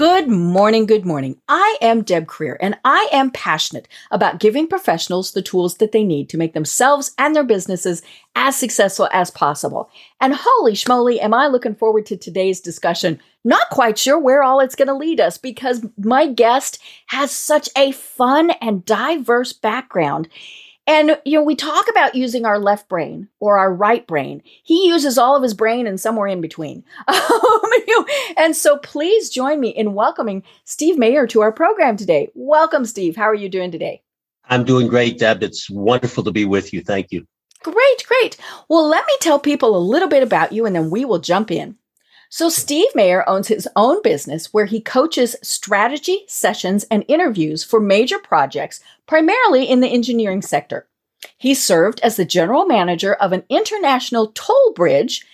Good morning, good morning. I am Deb Krier and I am passionate about giving professionals the tools that they need to make themselves and their businesses as successful as possible. And holy schmoly, am I looking forward to today's discussion. Not quite sure where all it's going to lead us because my guest has such a fun and diverse background. And, you know, we talk about using our left brain or our right brain. He uses all of his brain and somewhere in between. Um, and so please join me in welcoming Steve Mayer to our program today. Welcome, Steve. How are you doing today? I'm doing great, Deb. It's wonderful to be with you. Thank you. Great, great. Well, let me tell people a little bit about you and then we will jump in. So, Steve Mayer owns his own business where he coaches strategy sessions and interviews for major projects, primarily in the engineering sector. He served as the general manager of an international toll bridge.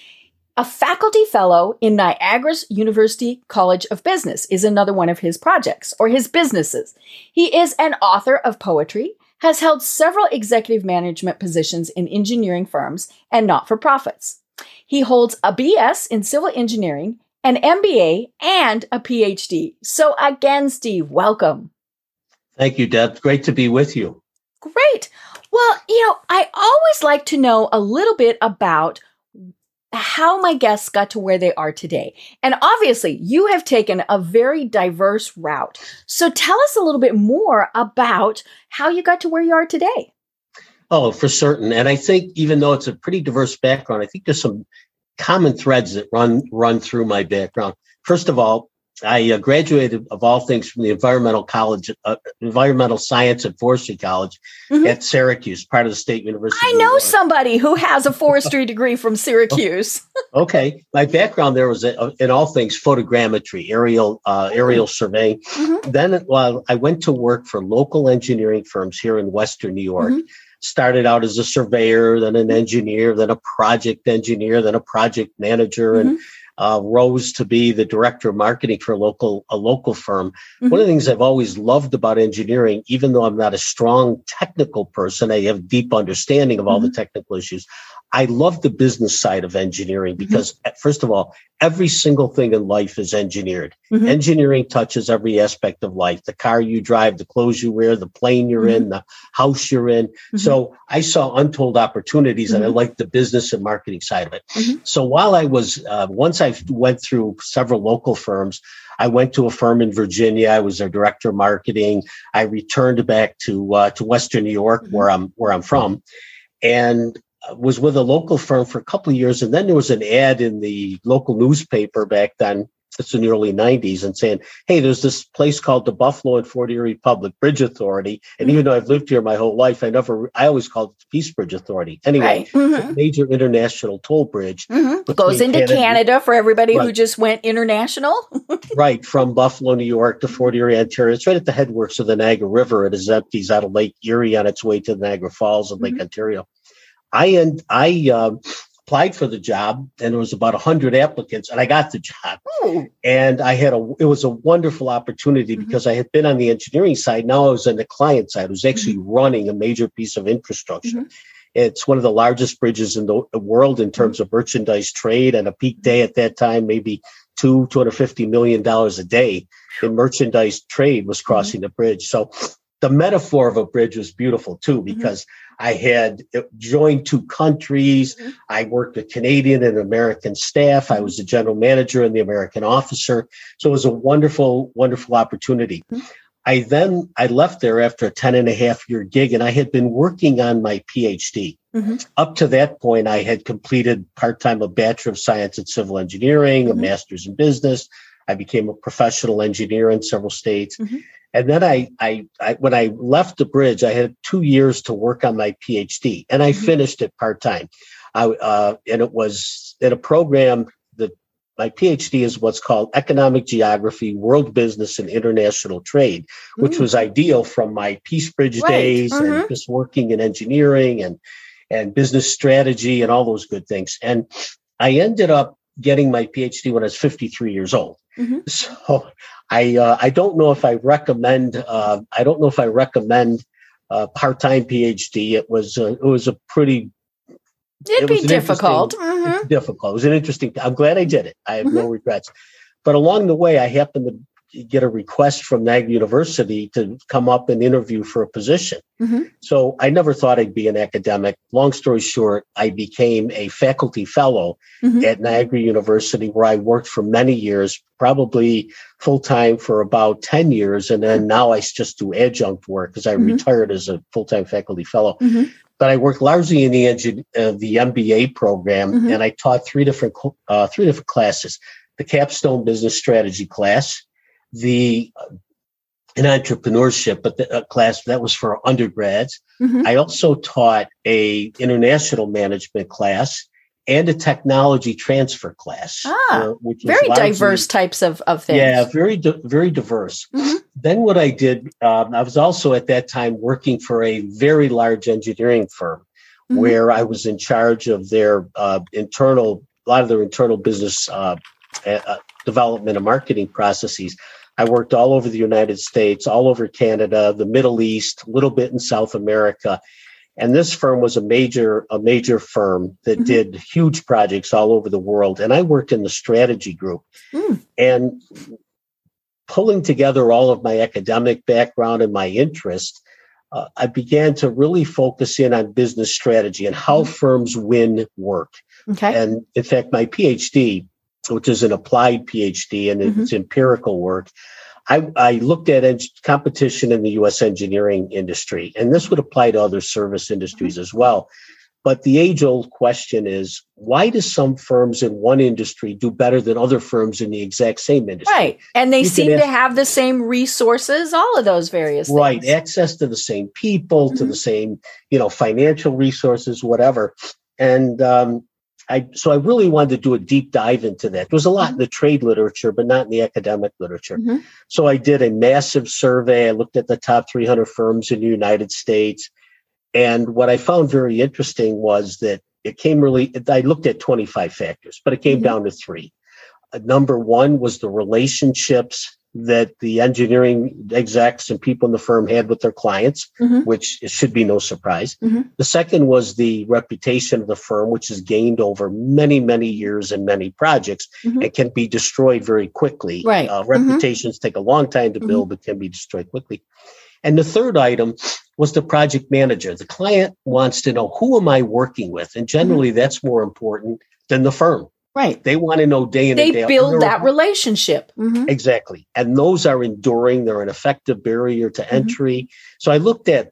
A faculty fellow in Niagara's University College of Business is another one of his projects or his businesses. He is an author of poetry, has held several executive management positions in engineering firms and not for profits. He holds a BS in civil engineering, an MBA, and a PhD. So, again, Steve, welcome. Thank you, Deb. Great to be with you. Great. Well, you know, I always like to know a little bit about how my guests got to where they are today. And obviously, you have taken a very diverse route. So tell us a little bit more about how you got to where you are today. Oh, for certain. And I think even though it's a pretty diverse background, I think there's some common threads that run run through my background. First of all, I uh, graduated of all things from the environmental college, uh, environmental science and forestry college mm-hmm. at Syracuse, part of the state university. I know somebody who has a forestry degree from Syracuse. okay, my background there was uh, in all things photogrammetry, aerial uh, aerial surveying. Mm-hmm. Then, well, I went to work for local engineering firms here in Western New York. Mm-hmm started out as a surveyor, then an engineer, then a project engineer, then a project manager, mm-hmm. Uh, rose to be the director of marketing for a local a local firm. Mm-hmm. One of the things I've always loved about engineering, even though I'm not a strong technical person, I have deep understanding of all mm-hmm. the technical issues. I love the business side of engineering mm-hmm. because, mm-hmm. first of all, every single thing in life is engineered. Mm-hmm. Engineering touches every aspect of life the car you drive, the clothes you wear, the plane you're mm-hmm. in, the house you're in. Mm-hmm. So I saw untold opportunities and I mm-hmm. liked the business and marketing side of it. So while I was, uh, once I went through several local firms, I went to a firm in Virginia. I was their director of marketing. I returned back to uh, to Western New York, where I'm where I'm from, and was with a local firm for a couple of years, and then there was an ad in the local newspaper back then. It's in the early 90s, and saying, Hey, there's this place called the Buffalo and Fort Erie Public Bridge Authority. And even though I've lived here my whole life, I never, I always called it the Peace Bridge Authority. Anyway, right. mm-hmm. major international toll bridge. Mm-hmm. Goes into Canada, Canada, for everybody right. who just went international. right. From Buffalo, New York to Fort Erie, Ontario. It's right at the headworks of the Niagara River. It is empties out of Lake Erie on its way to the Niagara Falls and Lake mm-hmm. Ontario. I and I uh, applied for the job, and there was about hundred applicants, and I got the job. Mm. And I had a it was a wonderful opportunity mm-hmm. because I had been on the engineering side. Now I was on the client side. I was actually mm-hmm. running a major piece of infrastructure. Mm-hmm. It's one of the largest bridges in the world in terms of merchandise trade, and a peak day at that time, maybe two two hundred fifty million dollars a day in merchandise trade was mm-hmm. crossing the bridge. So the metaphor of a bridge was beautiful too mm-hmm. because I had joined two countries. Mm-hmm. I worked with Canadian and American staff. I was the general manager and the American officer. So it was a wonderful, wonderful opportunity. Mm-hmm. I then I left there after a 10 and a half year gig and I had been working on my PhD. Mm-hmm. Up to that point, I had completed part-time a Bachelor of Science in Civil Engineering, a mm-hmm. master's in business. I became a professional engineer in several states. And then I, I, I, when I left the bridge, I had two years to work on my PhD and I mm-hmm. finished it part time. I, uh, and it was in a program that my PhD is what's called economic geography, world business, and international trade, which mm. was ideal from my Peace Bridge right. days and just working in engineering and and business strategy and all those good things. And I ended up getting my PhD when I was 53 years old. Mm-hmm. So I uh, I don't know if I recommend uh, I don't know if I recommend a part-time PhD. It was uh, it was a pretty It'd it be difficult. Mm-hmm. Difficult. It was an interesting. I'm glad I did it. I have mm-hmm. no regrets. But along the way, I happened to get a request from Niagara University to come up and interview for a position. Mm-hmm. So I never thought I'd be an academic. Long story short, I became a faculty fellow mm-hmm. at Niagara University, where I worked for many years, probably full time for about 10 years. And then now I just do adjunct work because I mm-hmm. retired as a full time faculty fellow. Mm-hmm. But I worked largely in the uh, the MBA program, mm-hmm. and I taught three different uh, three different classes: the capstone business strategy class, the uh, an entrepreneurship, but the uh, class that was for undergrads. Mm-hmm. I also taught a international management class and a technology transfer class. Ah, uh, which very diverse types of, of things. Yeah, very, very diverse. Mm-hmm. Then what I did, um, I was also at that time working for a very large engineering firm mm-hmm. where I was in charge of their uh, internal, a lot of their internal business uh, uh development and marketing processes. I worked all over the United States, all over Canada, the Middle East, a little bit in South America. And this firm was a major, a major firm that mm-hmm. did huge projects all over the world. And I worked in the strategy group. Mm. And pulling together all of my academic background and my interest, uh, I began to really focus in on business strategy and how mm-hmm. firms win work. Okay. And in fact, my PhD which is an applied PhD and mm-hmm. it's empirical work. I, I looked at competition in the U.S. engineering industry, and this would apply to other service industries mm-hmm. as well. But the age old question is why do some firms in one industry do better than other firms in the exact same industry? Right. And they you seem ask, to have the same resources, all of those various Right. Access to the same people, mm-hmm. to the same, you know, financial resources, whatever. And um, I so I really wanted to do a deep dive into that. There was a lot mm-hmm. in the trade literature, but not in the academic literature. Mm-hmm. So I did a massive survey. I looked at the top 300 firms in the United States, and what I found very interesting was that it came really. I looked at 25 factors, but it came mm-hmm. down to three. Uh, number one was the relationships that the engineering execs and people in the firm had with their clients, mm-hmm. which should be no surprise. Mm-hmm. The second was the reputation of the firm, which is gained over many, many years and many projects mm-hmm. and can be destroyed very quickly. Right. Uh, mm-hmm. reputations take a long time to build, mm-hmm. but can be destroyed quickly. And the third item was the project manager. The client wants to know who am I working with? And generally, mm-hmm. that's more important than the firm. Right. They want to know day in they and day out. They build that relationship. Mm-hmm. Exactly. And those are enduring. They're an effective barrier to mm-hmm. entry. So I looked at,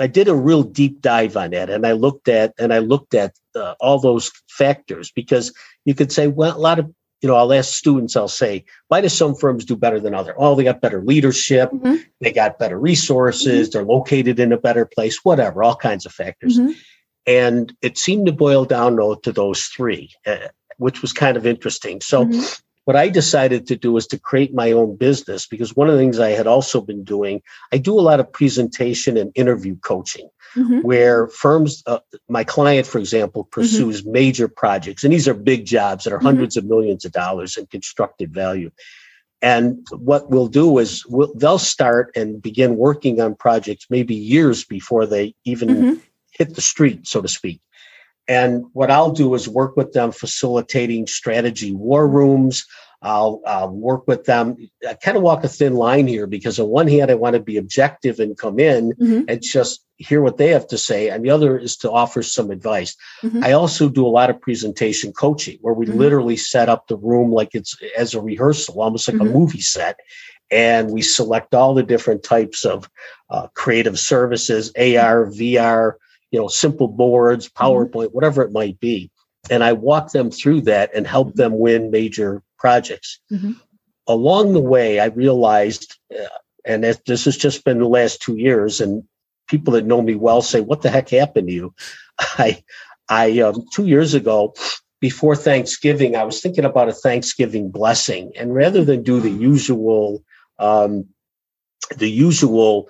I did a real deep dive on that and I looked at, and I looked at uh, all those factors because you could say, well, a lot of, you know, I'll ask students, I'll say, why do some firms do better than other? Oh, they got better leadership. Mm-hmm. They got better resources. Mm-hmm. They're located in a better place, whatever, all kinds of factors. Mm-hmm. And it seemed to boil down though to those three. Uh, which was kind of interesting. So, mm-hmm. what I decided to do was to create my own business because one of the things I had also been doing, I do a lot of presentation and interview coaching. Mm-hmm. Where firms, uh, my client, for example, mm-hmm. pursues mm-hmm. major projects, and these are big jobs that are 100s mm-hmm. of millions of dollars in constructed value. And what we'll do is we'll, they'll start and begin working on projects maybe years before they even mm-hmm. hit the street, so to speak. And what I'll do is work with them facilitating strategy war rooms. I'll, I'll work with them. I kind of walk a thin line here because on one hand, I want to be objective and come in mm-hmm. and just hear what they have to say. And the other is to offer some advice. Mm-hmm. I also do a lot of presentation coaching where we mm-hmm. literally set up the room like it's as a rehearsal, almost like a mm-hmm. movie set. And we select all the different types of uh, creative services, AR, VR, you know, simple boards, mm-hmm. PowerPoint, mm-hmm. whatever it might be. And I walk them through that and help mm-hmm. them win major projects. Mm-hmm. Along the way, I realized, uh, and this has just been the last two years, and people that know me well say, "What the heck happened to you?" I I um, two years ago, before Thanksgiving, I was thinking about a Thanksgiving blessing, and rather than do the usual, um, the usual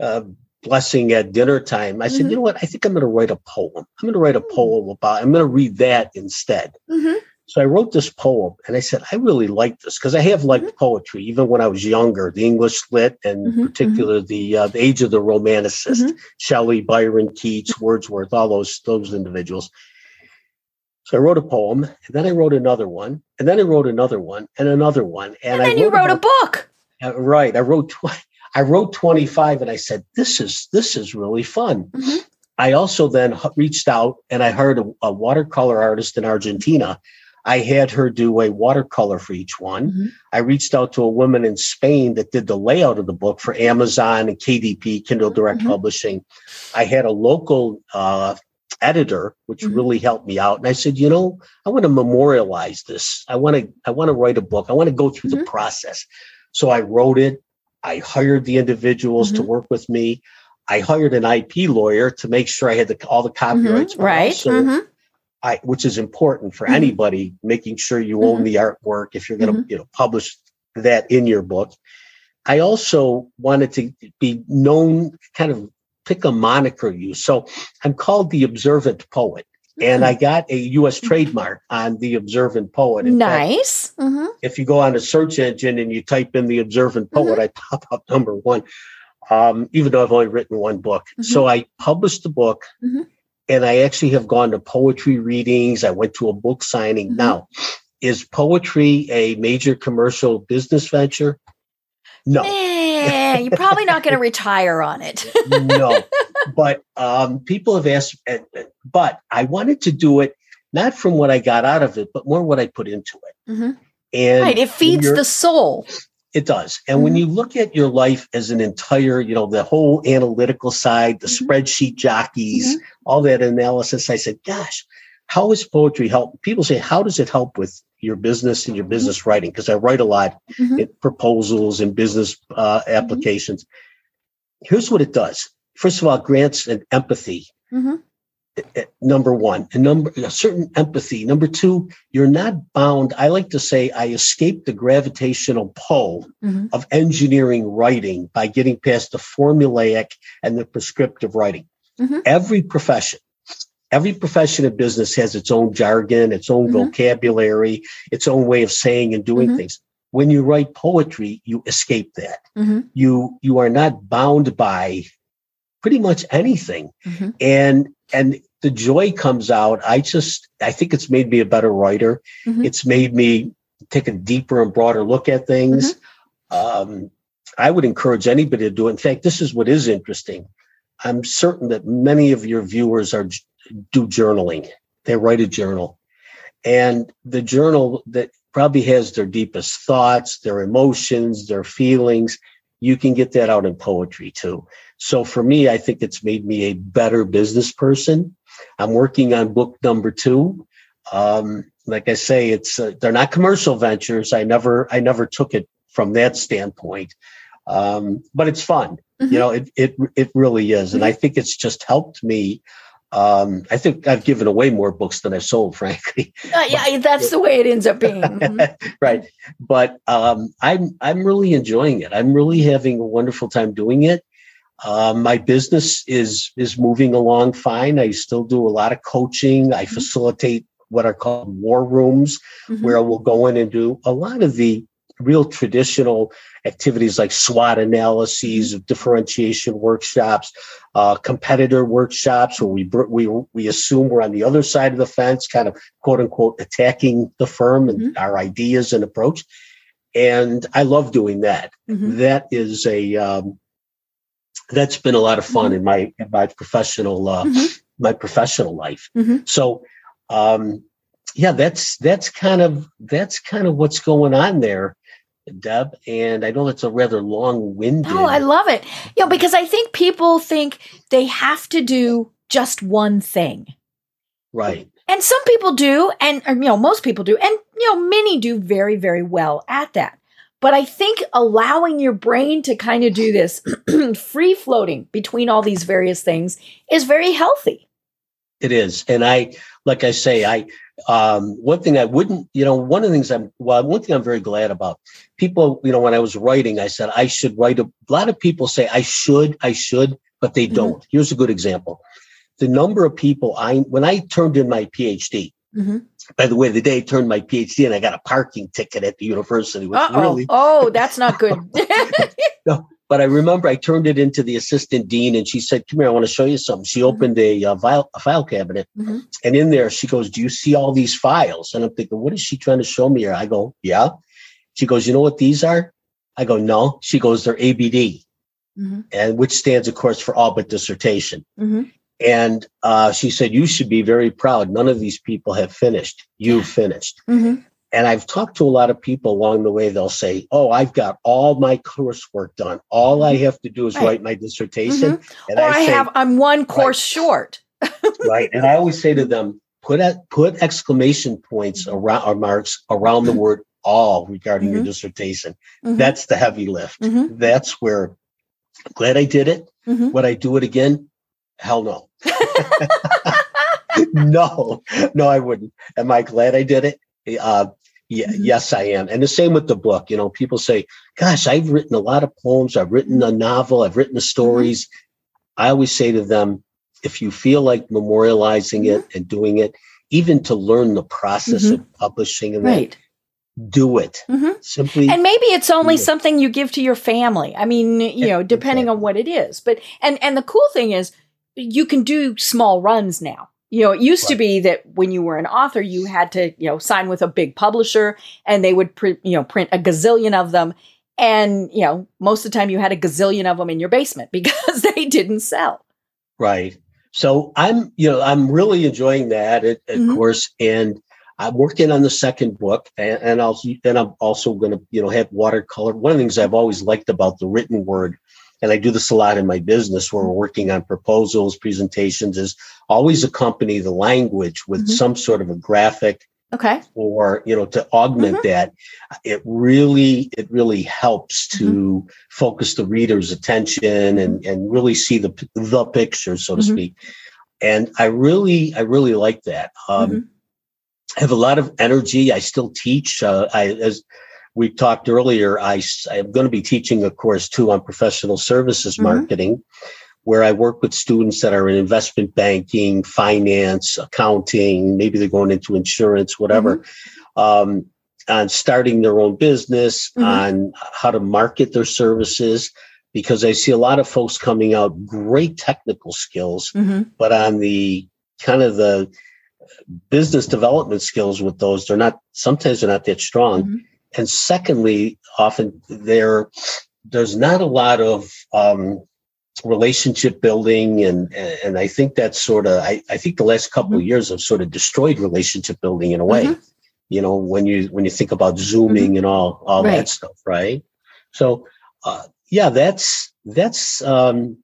uh, blessing at dinner time, I said, Mhm. you know what? I think I'm going to write a poem. I'm going to write a Mm. poem about. I'm going to read that instead. Mhm. So I wrote this poem, and I said, I really like this because I have liked Mm-hmm. poetry even when I was younger. The English lit, and Mhm, particular the uh, the age of the Romanticist, Mhm. Shelley, Byron, Keats, Wordsworth, all those those individuals. So I wrote a poem, and then I wrote another one, and then I wrote another one, and another one, and, And I then you wrote a book. uh, right. I wrote I wrote 25 and I said, this is this is really fun. Mhm. I also then reached out and I hired a, a watercolor artist in Argentina. I had her do a watercolor for each one. Mhm. I reached out to a woman in Spain that did the layout of the book for Amazon and KDP, Kindle Direct Mhm. Publishing. I had a local uh, editor, which Mhm. really helped me out. And I said, you know, I want to memorialize this. I want to, I want to write a book. I want to go through the process. So I wrote it. I hired the individuals to Mhm. work with me. I hired an IP lawyer to make sure I had the, all the copyrights. Mhm. but Right. also Mhm. I, which is important for Mhm. anybody, making sure you own the artwork if you're going to, you know, publish that in your book. I also wanted to be known, kind of pick a moniker you. So I'm called the Observant Poet, and I got a U.S. trademark on the Observant Poet. In fact, Nice. Mhm. if you go on a search engine and you type in the observant poet, I pop up number one, um, even though I've only written one book. So I published the book Mhm. and I actually have gone to poetry readings. I went to a book signing. Mhm. Now, is poetry a major commercial business venture? No, Eh, you're probably not going to retire on it. no. But um, people have asked, but I wanted to do it not from what I got out of it, but more what I put into it. Mhm. And Right. It feeds the soul. It does. And when Mhm. you look at your life as an entire, you know, the whole analytical side, the Mhm. spreadsheet jockeys, Mhm. all that analysis, I said, gosh, how is poetry help? People say, how does it help with your business and your business writing? Because I write a lot Mhm. in proposals and business uh, applications. Here's what it does. First of all, it grants an empathy Mhm. uh, number one and number a certain empathy number two you're not bound i like to say i escaped the gravitational pull Mhm. of engineering writing by getting past the formulaic and the prescriptive writing every profession every profession of business has its own jargon its own Mhm. vocabulary its own way of saying and doing Mhm. things when you write poetry you escape that Mhm. you you are not bound by pretty much anything Mhm. and and the joy comes out i just i think it's made me a better writer Mhm. it's made me take a deeper and broader look at things Mm-hmm. um, i would encourage anybody to do it in fact this is what is interesting i'm certain that many of your viewers are do journaling they write a journal and the journal that probably has their deepest thoughts their emotions their feelings you can get that out in poetry too so for me, I think it's made me a better business person. I'm working on book number two. Um, like I say, it's uh, they're not commercial ventures. I never I never took it from that standpoint, um, but it's fun. Mhm. You know, it it it really is, and I think it's just helped me. Um, I think I've given away more books than I've sold, frankly. Uh, yeah, that's the way it ends up being. Mhm. right. But um, I'm I'm really enjoying it. I'm really having a wonderful time doing it. Um, my business is is moving along fine. I still do a lot of coaching. I Mhm. facilitate what are called war rooms, Mhm. where we'll go in and do a lot of the real traditional activities like SWOT analyses, differentiation workshops, uh, competitor workshops, where we we we assume we're on the other side of the fence, kind of quote unquote attacking the firm and Mhm. our ideas and approach. And I love doing that. Mhm. That is a um, that's been a lot of fun in my in my professional uh, Mhm. my professional life. Mhm. So um, yeah, that's that's kind of that's kind of what's going on there, Deb. And I know that's a rather long winded. Oh, I love it. You know, because I think people think they have to do just one thing. right. And some people do, and or, you know, most people do, and you know, many do very, very well at that. But I think allowing your brain to kind of do this free floating between all these various things is very healthy. It is. And I, like I say, I, um, one thing I wouldn't, you know, one of the things I'm, well, one thing I'm very glad about people, you know, when I was writing, I said, I should write a, a lot of people say I should, I should, but they mm-hmm. don't. Here's a good example. The number of people I, when I turned in my PhD, mm-hmm. by the way, the day I turned my PhD and I got a parking ticket at the university, which really, oh, that's not good. no, but I remember I turned it into the assistant dean and she said, Come here, I want to show you something. She mm-hmm. opened a, uh, file, a file cabinet mm-hmm. and in there she goes, Do you see all these files? And I'm thinking, What is she trying to show me here? I go, Yeah. She goes, You know what these are? I go, No. She goes, They're ABD, mm-hmm. and which stands, of course, for all but dissertation. Mm-hmm. And uh, she said, You should be very proud. None of these people have finished. You've finished. Mm-hmm. And I've talked to a lot of people along the way. They'll say, Oh, I've got all my coursework done. All I have to do is right. write my dissertation. Mm-hmm. And or I, I say, have, I'm one course right. short. right. And I always say to them, put at, put exclamation points mm-hmm. around or marks around the mm-hmm. word all regarding mm-hmm. your dissertation. Mm-hmm. That's the heavy lift. Mm-hmm. That's where I'm glad I did it. Would I do it again? Hell no. no, no, I wouldn't. Am I glad I did it? Uh, yeah, mm-hmm. yes, I am. And the same with the book. You know, people say, gosh, I've written a lot of poems, I've written a novel, I've written the mm-hmm. stories. Mm-hmm. I always say to them, if you feel like memorializing mm-hmm. it and doing it, even to learn the process of mm-hmm. publishing and right. that, do it. Mm-hmm. Simply And maybe it's only something you give to your family. I mean, you know, depending exactly. on what it is. But and and the cool thing is you can do small runs now. You know, it used right. to be that when you were an author, you had to, you know, sign with a big publisher and they would, print, you know, print a gazillion of them. And, you know, most of the time you had a gazillion of them in your basement because they didn't sell. Right. So I'm, you know, I'm really enjoying that, of mm-hmm. course. And I'm working on the second book, and, and I'll, and I'm also going to, you know, have watercolor. One of the things I've always liked about the written word and I do this a lot in my business where we're working on proposals, presentations, is always accompany the language with mm-hmm. some sort of a graphic. Okay. Or, you know, to augment mm-hmm. that, it really, it really helps to mm-hmm. focus the reader's attention and, and really see the, the picture, so to mm-hmm. speak. And I really, I really like that. Um, mm-hmm. I have a lot of energy. I still teach. Uh, I, as we talked earlier, I, I'm going to be teaching a course too on professional services mm-hmm. marketing, where I work with students that are in investment banking, finance, accounting, maybe they're going into insurance, whatever, mm-hmm. um, on starting their own business, mm-hmm. on how to market their services. Because I see a lot of folks coming out great technical skills, mm-hmm. but on the kind of the business development skills with those, they're not, sometimes they're not that strong. And secondly, often there there's not a lot of um, relationship building, and and I think that's sort of I, I think the last couple mm-hmm. of years have sort of destroyed relationship building in a way. Mm-hmm. You know, when you when you think about zooming mm-hmm. and all all right. that stuff, right? So, uh, yeah, that's that's um,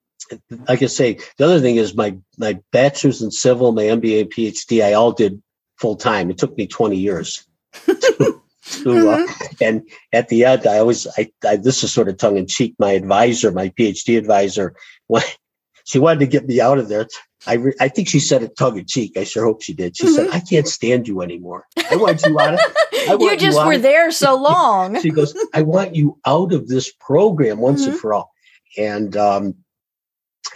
like I say. The other thing is my my bachelor's in civil, my MBA, and PhD, I all did full time. It took me twenty years. mm-hmm. and at the end, I always, I, I, this is sort of tongue in cheek. My advisor, my PhD advisor, when she wanted to get me out of there, I, re, I think she said it tongue in cheek. I sure hope she did. She mm-hmm. said, I can't stand you anymore. I want you out of You just you were there so long. she goes, I want you out of this program once mm-hmm. and for all. And, um,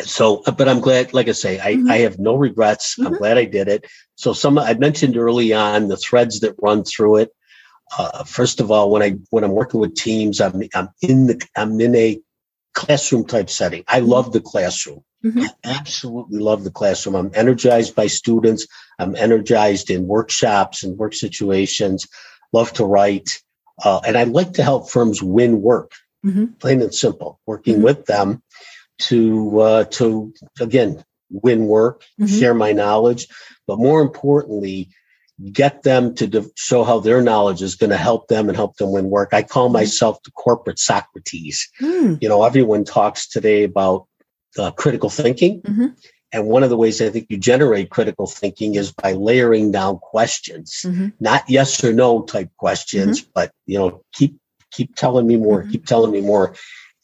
so, but I'm glad, like I say, I, mm-hmm. I have no regrets. I'm mm-hmm. glad I did it. So some, I mentioned early on the threads that run through it uh, first of all, when I when I'm working with teams, I'm I'm in the I'm in a classroom type setting. I love the classroom. Mm-hmm. I absolutely love the classroom. I'm energized by students. I'm energized in workshops and work situations. Love to write, uh, and I like to help firms win work. Mm-hmm. Plain and simple. Working mm-hmm. with them to uh, to again win work, mm-hmm. share my knowledge, but more importantly, get them to show how their knowledge is going to help them and help them win work. I call mm-hmm. myself the corporate Socrates. Mm. You know, everyone talks today about uh, critical thinking. Mm-hmm. And one of the ways I think you generate critical thinking is by layering down questions, mm-hmm. not yes or no type questions, mm-hmm. but you know, keep keep telling me more, mm-hmm. keep telling me more.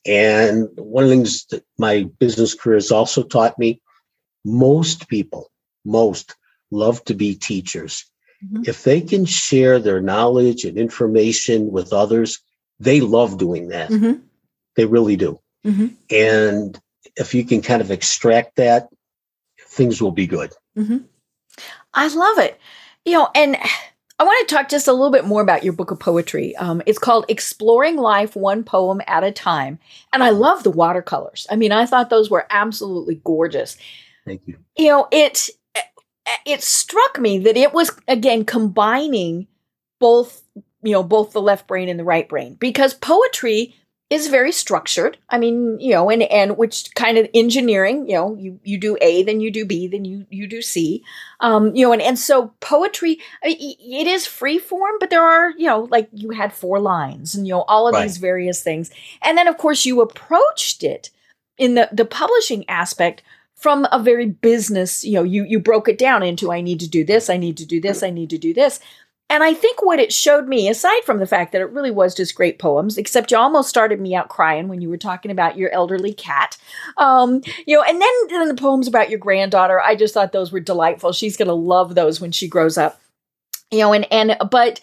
And one of the things that my business career has also taught me, most people most love to be teachers. Mm-hmm. If they can share their knowledge and information with others, they love doing that. Mm-hmm. They really do. Mm-hmm. And if you can kind of extract that, things will be good. Mm-hmm. I love it. You know, and I want to talk just a little bit more about your book of poetry. Um, it's called Exploring Life One Poem at a Time. And I love the watercolors. I mean, I thought those were absolutely gorgeous. Thank you. You know, it it struck me that it was again combining both, you know, both the left brain and the right brain because poetry is very structured. I mean, you know, and and which kind of engineering, you know, you you do A, then you do B, then you you do C, um, you know, and and so poetry, it is free form, but there are, you know, like you had four lines, and you know, all of right. these various things, and then of course you approached it in the the publishing aspect from a very business, you know, you you broke it down into I need to do this, I need to do this, I need to do this. And I think what it showed me, aside from the fact that it really was just great poems, except you almost started me out crying when you were talking about your elderly cat, um, you know, and then, then the poems about your granddaughter, I just thought those were delightful. She's going to love those when she grows up, you know, and, and, but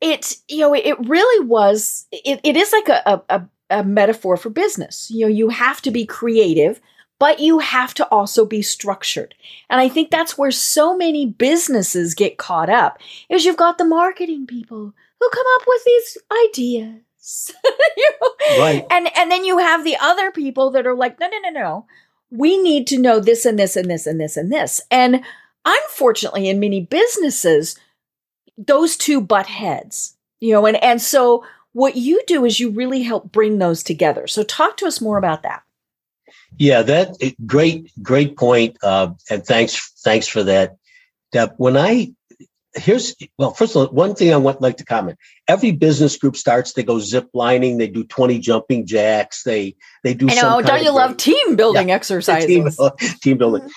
it, you know, it really was, it, it is like a, a, a metaphor for business. You know, you have to be creative but you have to also be structured. And I think that's where so many businesses get caught up is you've got the marketing people who come up with these ideas. you know? Right. And and then you have the other people that are like, no, no, no, no. We need to know this and this and this and this and this. And unfortunately, in many businesses, those two butt heads. You know, and, and so what you do is you really help bring those together. So talk to us more about that. Yeah, that great, great point. Uh, and thanks, thanks for that. Deb, when I here's well, first of all, one thing I want like to comment. Every business group starts, they go zip lining, they do 20 jumping jacks, they they do I know, don't you love team building yeah, exercises? Team, team building. Mm-hmm.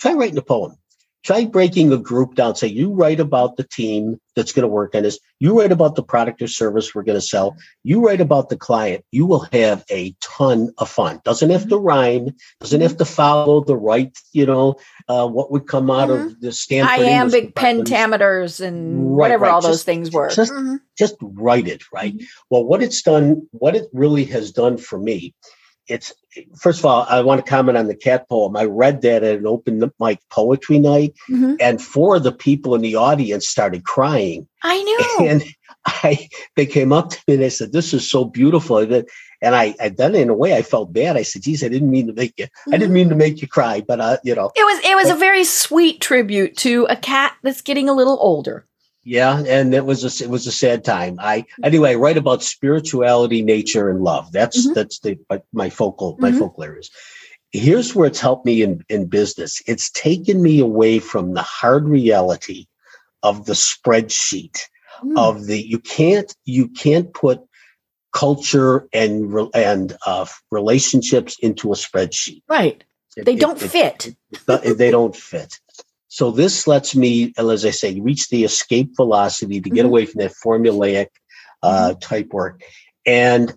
Try writing a poem try breaking a group down. Say you write about the team that's going to work on this. You write about the product or service we're going to sell. You write about the client. You will have a ton of fun. Doesn't have to mm-hmm. rhyme. Doesn't have to follow the right, you know, uh, what would come out mm-hmm. of the Stanford iambic pentameters and right, whatever right. all just, those things were. Just, mm-hmm. just write it right. Mm-hmm. Well, what it's done, what it really has done for me it's first of all, I want to comment on the cat poem. I read that at an open mic poetry night, mm-hmm. and four of the people in the audience started crying. I knew. And I they came up to me and they said, This is so beautiful. And I, I then in a way I felt bad. I said, geez, I didn't mean to make you mm-hmm. I didn't mm-hmm. mean to make you cry, but uh, you know. It was it was but, a very sweet tribute to a cat that's getting a little older. Yeah, and it was a it was a sad time. I anyway I write about spirituality, nature, and love. That's mm-hmm. that's the my focal my mm-hmm. focal areas. Here's where it's helped me in in business. It's taken me away from the hard reality of the spreadsheet mm. of the you can't you can't put culture and and uh, relationships into a spreadsheet. Right. It, they don't it, fit. It, they don't fit. So this lets me, as I say, reach the escape velocity to get mm-hmm. away from that formulaic uh, mm-hmm. type work. And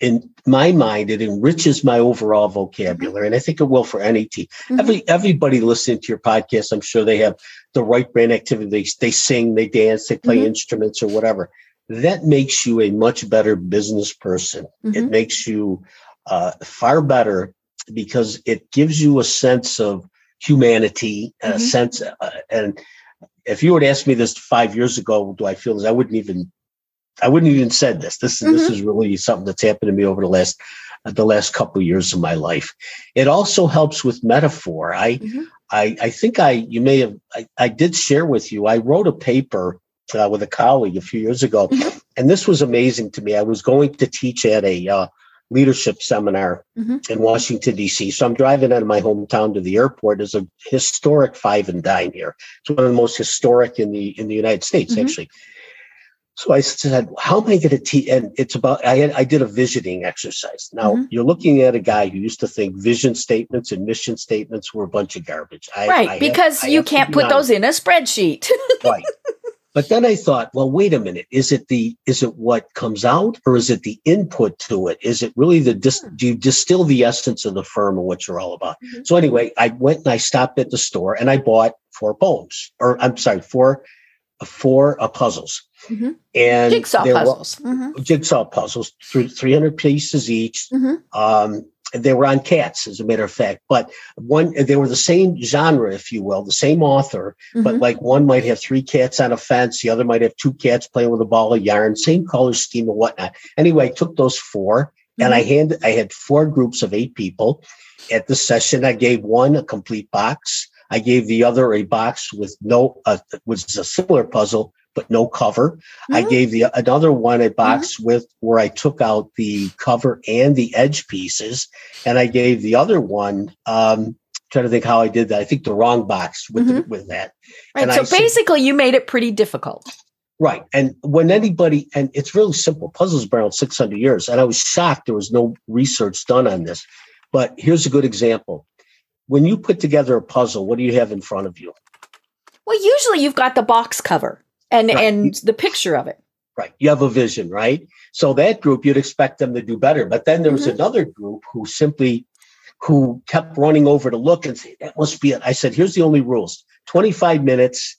in my mind, it enriches my overall vocabulary, and I think it will for NET. Mm-hmm. Every everybody listening to your podcast, I'm sure they have the right brain activity. They, they sing, they dance, they play mm-hmm. instruments, or whatever. That makes you a much better business person. It mm-hmm. makes you uh, far better because it gives you a sense of humanity mm-hmm. sense. Uh, and if you would ask me this five years ago, do I feel this? I wouldn't even, I wouldn't even said this. This, mm-hmm. this is really something that's happened to me over the last, uh, the last couple of years of my life. It also helps with metaphor. I, mm-hmm. I, I think I, you may have, I, I did share with you. I wrote a paper uh, with a colleague a few years ago, mm-hmm. and this was amazing to me. I was going to teach at a uh, leadership seminar mm-hmm. in Washington, D.C. So I'm driving out of my hometown to the airport. There's a historic five and dine here. It's one of the most historic in the in the United States, mm-hmm. actually. So I said, how am I going to teach? And it's about, I, had, I did a visioning exercise. Now mm-hmm. you're looking at a guy who used to think vision statements and mission statements were a bunch of garbage. I, right. I because have, you can't put those in a spreadsheet. right. But then I thought, well, wait a minute. Is it the is it what comes out or is it the input to it? Is it really the dis, do you distill the essence of the firm and what you're all about? Mm-hmm. So anyway, I went and I stopped at the store and I bought four poems, or I'm sorry, four four uh, puzzles. Mm-hmm. And jigsaw puzzles. Mm-hmm. Jigsaw puzzles, three, 300 pieces each. Mm-hmm. Um, they were on cats, as a matter of fact, but one, they were the same genre, if you will, the same author, but mm-hmm. like one might have three cats on a fence, the other might have two cats playing with a ball of yarn, same color scheme and whatnot. Anyway, I took those 4 and I mm-hmm. I had four groups of eight people. At the session, I gave one a complete box. I gave the other a box with no, uh, was a similar puzzle, but no cover. Mm-hmm. I gave the another one a box mm-hmm. with where I took out the cover and the edge pieces, and I gave the other one. Um, trying to think how I did that. I think the wrong box with mm-hmm. the, with that. Right. And so I basically, you made it pretty difficult. Right. And when anybody, and it's really simple. Puzzles been around 600 years. And I was shocked there was no research done on this. But here's a good example when you put together a puzzle, what do you have in front of you? Well, usually you've got the box cover and right. and the picture of it. Right. You have a vision, right? So that group you'd expect them to do better. But then there was mm-hmm. another group who simply who kept running over to look and say, that must be it. I said, here's the only rules. 25 minutes,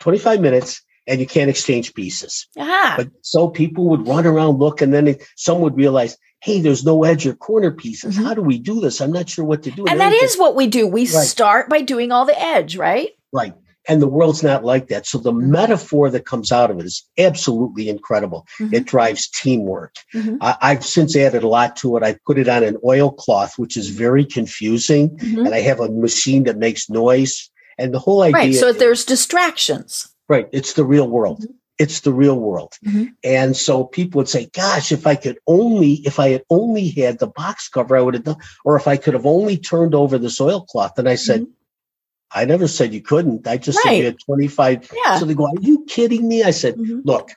25 minutes, and you can't exchange pieces. Uh-huh. But so people would run around, look, and then it, some would realize, hey, there's no edge or corner pieces. Mm-hmm. How do we do this? I'm not sure what to do. And, and that is what we do. We right. start by doing all the edge, right? Right. And the world's not like that. So the mm-hmm. metaphor that comes out of it is absolutely incredible. Mm-hmm. It drives teamwork. Mm-hmm. I, have since added a lot to it. I put it on an oilcloth, which is very confusing. Mm-hmm. And I have a machine that makes noise. And the whole idea. Right. So is, there's distractions. Right. It's the real world. Mm-hmm it's the real world. Mm-hmm. And so people would say, gosh, if I could only, if I had only had the box cover, I would have done, or if I could have only turned over this oilcloth. And I said, mm-hmm. I never said you couldn't. I just right. said you had 25. Yeah. So they go, are you kidding me? I said, mm-hmm. look,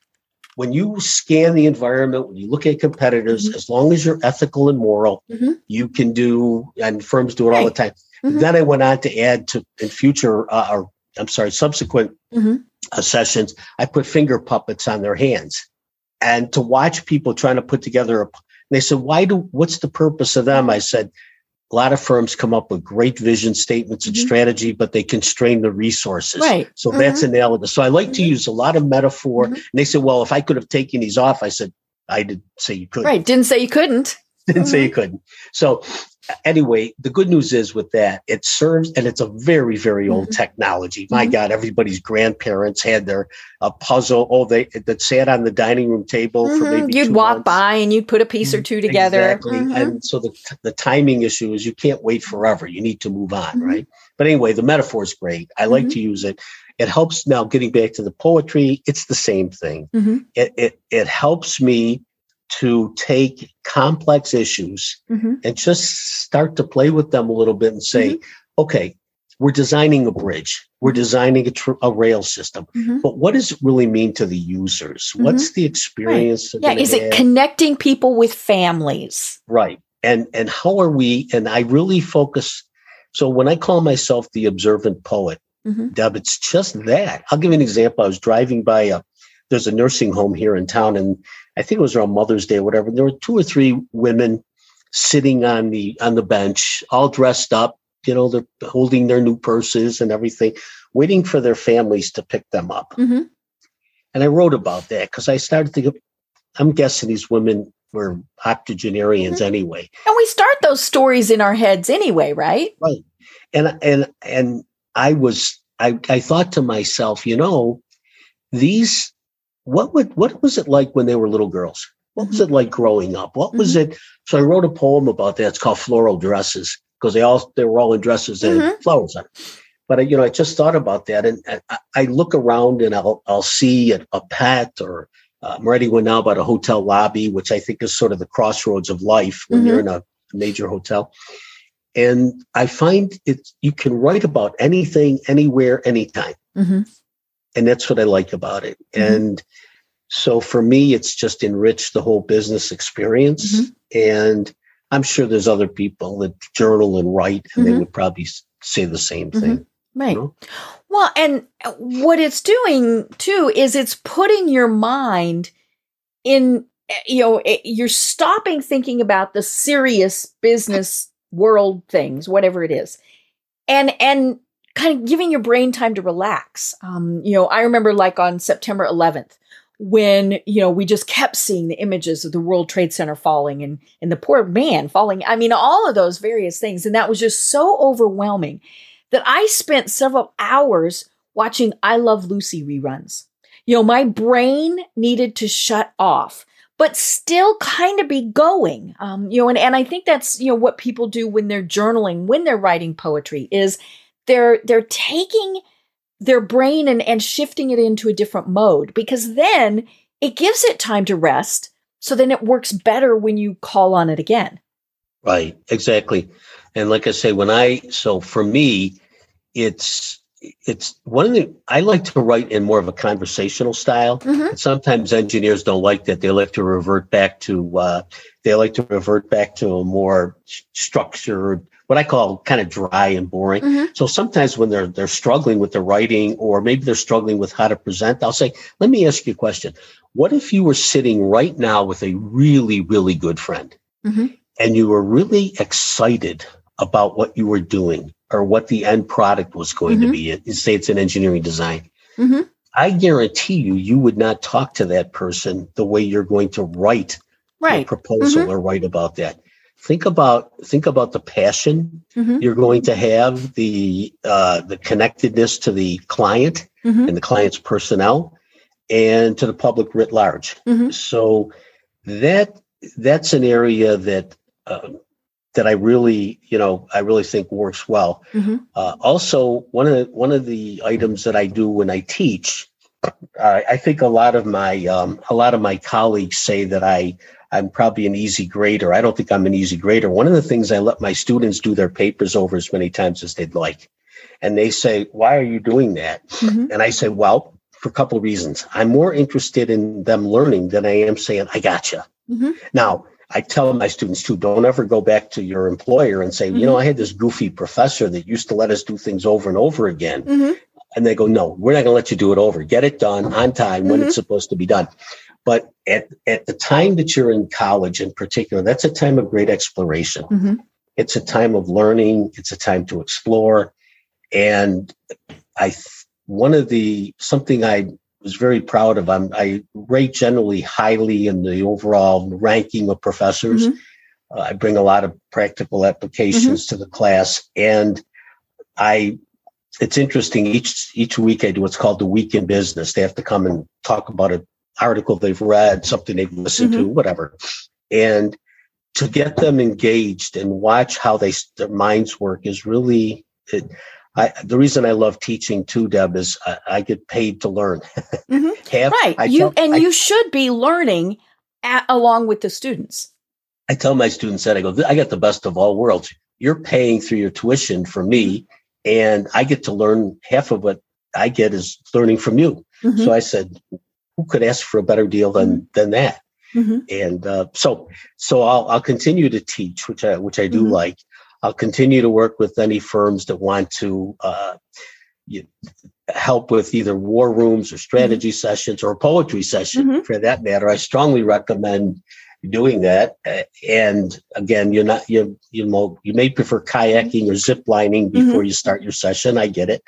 when you scan the environment, when you look at competitors, mm-hmm. as long as you're ethical and moral, mm-hmm. you can do, and firms do it right. all the time. Mm-hmm. Then I went on to add to in future, uh, or I'm sorry, subsequent uh, sessions, I put finger puppets on their hands. And to watch people trying to put together a, they said, why do, what's the purpose of them? I said, a lot of firms come up with great vision statements and mm-hmm. strategy, but they constrain the resources. Right. So mm-hmm. that's analogous. So I like mm-hmm. to use a lot of metaphor. Mm-hmm. And they said, well, if I could have taken these off, I said, I didn't say you couldn't. Right. Didn't say you couldn't. Didn't say you mm-hmm. couldn't. So anyway, the good news is with that, it serves, and it's a very, very old mm-hmm. technology. My mm-hmm. God, everybody's grandparents had their a puzzle. Oh, they that sat on the dining room table mm-hmm. for maybe you'd walk months. by and you'd put a piece or two together. Exactly, mm-hmm. and so the the timing issue is you can't wait forever. You need to move on, mm-hmm. right? But anyway, the metaphor is great. I like to use it. It helps now. Getting back to the poetry, it's the same thing. It it it helps me to take complex issues mm-hmm. and just start to play with them a little bit and say, mm-hmm. okay, we're designing a bridge, we're designing a, tr- a rail system, mm-hmm. but what does it really mean to the users? What's mm-hmm. the experience? Right. Yeah, is it connecting people with families? Right, and and how are we? And I really focus. So when I call myself the observant poet, mm-hmm. Deb, it's just that. I'll give you an example. I was driving by a there's a nursing home here in town, and I think it was around Mother's Day or whatever. There were two or three women sitting on the on the bench, all dressed up. You know, they're holding their new purses and everything, waiting for their families to pick them up. Mm-hmm. And I wrote about that because I started to. I'm guessing these women were octogenarians mm-hmm. anyway. And we start those stories in our heads anyway, right? Right. And and and I was I I thought to myself, you know, these what would what was it like when they were little girls? What was mm-hmm. it like growing up? What was mm-hmm. it? So I wrote a poem about that. It's called Floral Dresses because they all they were all in dresses and mm-hmm. flowers on. But you know, I just thought about that, and I, I look around and I'll I'll see a, a pet or uh, I'm ready one now about a hotel lobby, which I think is sort of the crossroads of life when you're mm-hmm. in a major hotel. And I find it you can write about anything, anywhere, anytime. Mm-hmm and that's what I like about it. Mm-hmm. And so for me, it's just enriched the whole business experience. Mm-hmm. And I'm sure there's other people that journal and write, and mm-hmm. they would probably say the same thing. Right. You know? Well, and what it's doing too is it's putting your mind in, you know, you're stopping thinking about the serious business world things, whatever it is, and and kind of giving your brain time to relax. Um, you know, I remember like on September 11th when you know we just kept seeing the images of the World Trade Center falling and and the poor man falling. I mean, all of those various things, and that was just so overwhelming that I spent several hours watching I Love Lucy reruns. You know, my brain needed to shut off, but still kind of be going. Um, you know, and, and I think that's, you know, what people do when they're journaling, when they're writing poetry is they're they're taking their brain and, and shifting it into a different mode because then it gives it time to rest. So then it works better when you call on it again. Right, exactly. And like I say, when I, so for me, it's, it's one of the, I like to write in more of a conversational style. Mm-hmm. sometimes engineers don't like that. They like to revert back to, uh, they like to revert back to a more structured, what I call kind of dry and boring. Mm-hmm. So sometimes when they're they're struggling with the writing or maybe they're struggling with how to present, I'll say, "Let me ask you a question. What if you were sitting right now with a really really good friend mm-hmm. and you were really excited about what you were doing or what the end product was going mm-hmm. to be? Say it's an engineering design. Mm-hmm. I guarantee you, you would not talk to that person the way you're going to write right. a proposal mm-hmm. or write about that think about think about the passion mm-hmm. you're going to have the uh, the connectedness to the client mm-hmm. and the client's personnel and to the public writ large mm-hmm. so that that's an area that uh, that I really you know I really think works well mm-hmm. uh, also one of the, one of the items that I do when I teach I think a lot of my um, a lot of my colleagues say that I I'm probably an easy grader. I don't think I'm an easy grader. One of the things I let my students do their papers over as many times as they'd like. And they say, Why are you doing that? Mm-hmm. And I say, Well, for a couple of reasons. I'm more interested in them learning than I am saying, I gotcha. Mm-hmm. Now, I tell my students too, don't ever go back to your employer and say, mm-hmm. you know, I had this goofy professor that used to let us do things over and over again. Mm-hmm. And they go, no, we're not going to let you do it over. Get it done on time when it's mm-hmm. supposed to be done. But at, at the time that you're in college in particular, that's a time of great exploration. Mm-hmm. It's a time of learning. It's a time to explore. And I, one of the, something I was very proud of, I'm, I rate generally highly in the overall ranking of professors. Mm-hmm. Uh, I bring a lot of practical applications mm-hmm. to the class and I it's interesting each each week I do what's called the week in business. They have to come and talk about a article they've read, something they've listened mm-hmm. to, whatever. And to get them engaged and watch how they their minds work is really it, I, the reason I love teaching too, Deb, is I, I get paid to learn. mm-hmm. Have, right, I you tell, and you should be learning at, along with the students. I tell my students that I go, I got the best of all worlds. You're paying through your tuition for me, and I get to learn half of what I get is learning from you. Mm-hmm. So I said, who could ask for a better deal than mm-hmm. than that? Mm-hmm. And uh, so so I'll I'll continue to teach, which I which I do mm-hmm. like. I'll continue to work with any firms that want to uh, you, help with either war rooms or strategy mm-hmm. sessions or poetry session mm-hmm. for that matter. I strongly recommend doing that. And again, you're not you you know you may prefer kayaking or zip lining before mm-hmm. you start your session. I get it.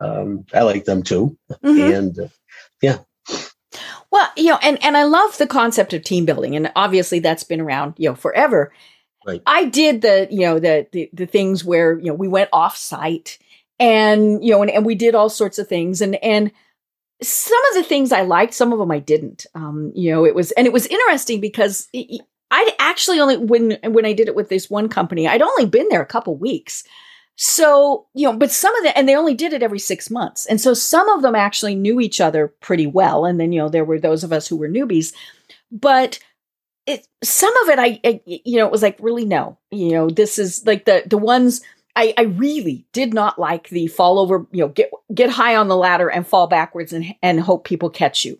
Um, I like them too. Mm-hmm. And uh, yeah, well, you know, and and I love the concept of team building, and obviously that's been around, you know, forever. Right. I did the, you know, the, the the things where you know we went off site, and you know, and, and we did all sorts of things, and and some of the things I liked, some of them I didn't. Um, you know, it was and it was interesting because I'd actually only when when I did it with this one company, I'd only been there a couple weeks. So, you know, but some of the, and they only did it every six months. And so some of them actually knew each other pretty well. And then, you know, there were those of us who were newbies. But it, some of it, I, I, you know, it was like, really, no, you know, this is like the, the ones I, I really did not like the fall over, you know, get, get high on the ladder and fall backwards and, and hope people catch you,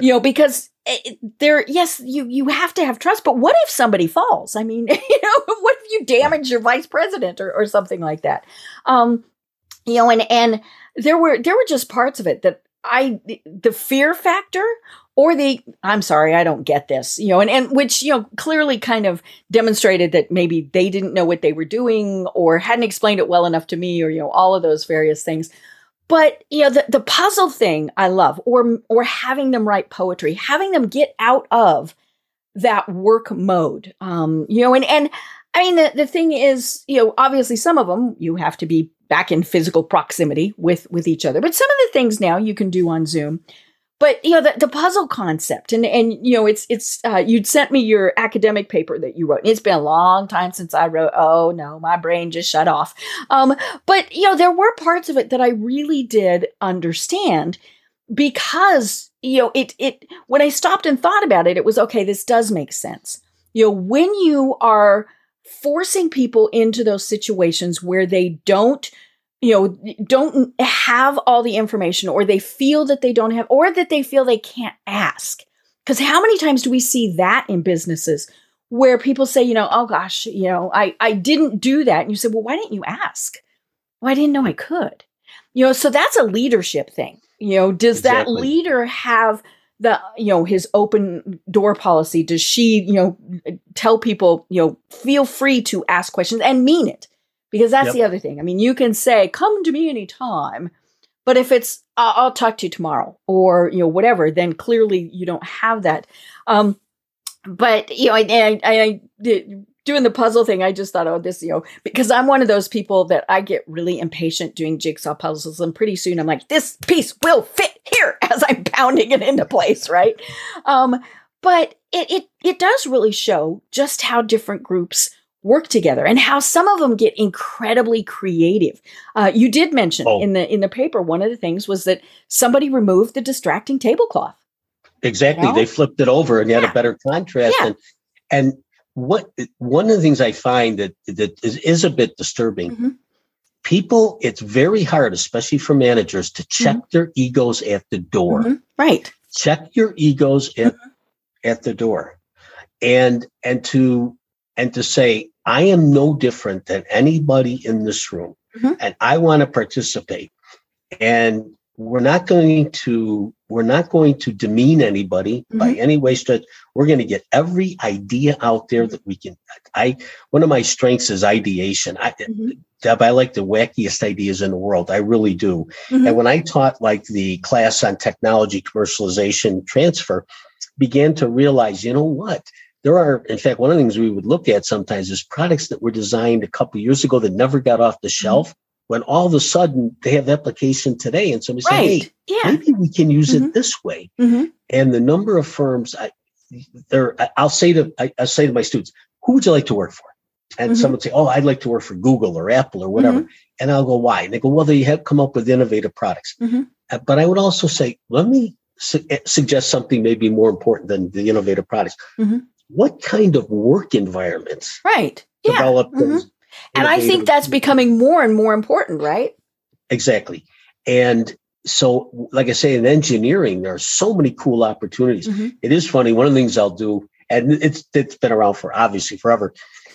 you know, because it, there, yes, you, you have to have trust, but what if somebody falls? I mean, you know, what if you damage your vice president or, or something like that? Um, you know, and and there were there were just parts of it that I the fear factor or the I'm sorry, I don't get this, you know, and, and which, you know, clearly kind of demonstrated that maybe they didn't know what they were doing or hadn't explained it well enough to me or, you know, all of those various things. But, you know, the, the puzzle thing I love, or or having them write poetry, having them get out of that work mode. Um, you know, and and I mean the, the thing is, you know, obviously some of them you have to be back in physical proximity with with each other. But some of the things now you can do on Zoom but you know the, the puzzle concept and and you know it's it's uh, you'd sent me your academic paper that you wrote it's been a long time since i wrote oh no my brain just shut off. Um, but you know there were parts of it that i really did understand because you know it it when i stopped and thought about it it was okay this does make sense. You know when you are forcing people into those situations where they don't you know, don't have all the information or they feel that they don't have, or that they feel they can't ask. Because how many times do we see that in businesses where people say, you know, oh gosh, you know, I, I didn't do that. And you say, well, why didn't you ask? Well, I didn't know I could. You know, so that's a leadership thing. You know, does exactly. that leader have the, you know, his open door policy? Does she, you know, tell people, you know, feel free to ask questions and mean it? Because that's yep. the other thing. I mean, you can say, "Come to me anytime," but if it's "I'll talk to you tomorrow" or you know whatever, then clearly you don't have that. Um, but you know, I, I, I did, doing the puzzle thing, I just thought, oh, this, you know, because I'm one of those people that I get really impatient doing jigsaw puzzles, and pretty soon I'm like, this piece will fit here as I'm pounding it into place, right? Um, but it it it does really show just how different groups work together and how some of them get incredibly creative. Uh, you did mention oh. in the in the paper one of the things was that somebody removed the distracting tablecloth. Exactly, you know? they flipped it over and you yeah. had a better contrast. Yeah. And and what one of the things I find that that is, is a bit disturbing. Mm-hmm. People, it's very hard, especially for managers, to check mm-hmm. their egos at the door. Mm-hmm. Right. Check your egos at mm-hmm. at the door, and and to and to say I am no different than anybody in this room, mm-hmm. and I want to participate. And we're not going to we're not going to demean anybody mm-hmm. by any way stretch. We're going to get every idea out there that we can. I one of my strengths is ideation. I, mm-hmm. Deb, I like the wackiest ideas in the world. I really do. Mm-hmm. And when I taught like the class on technology commercialization transfer, began to realize, you know what? There are, in fact, one of the things we would look at sometimes is products that were designed a couple years ago that never got off the mm-hmm. shelf. Mm-hmm. When all of a sudden they have application today, and somebody right. say, "Hey, yeah. maybe we can use mm-hmm. it this way." Mm-hmm. And the number of firms, I, there, I'll say to I, will say to my students, "Who would you like to work for?" And mm-hmm. someone say, "Oh, I'd like to work for Google or Apple or whatever." Mm-hmm. And I'll go, "Why?" And they go, "Well, they have come up with innovative products." Uh, but I would also say, "Let me su- eh, suggest something maybe more important than the innovative products." What kind of work environments right. Yeah. develop mm-hmm. and i think that's becoming more and more important right? Exactly. And so like i say in engineering there are so many cool opportunities. Mm-hmm. it is funny. One of the things i'll do and it's it's been around for obviously forever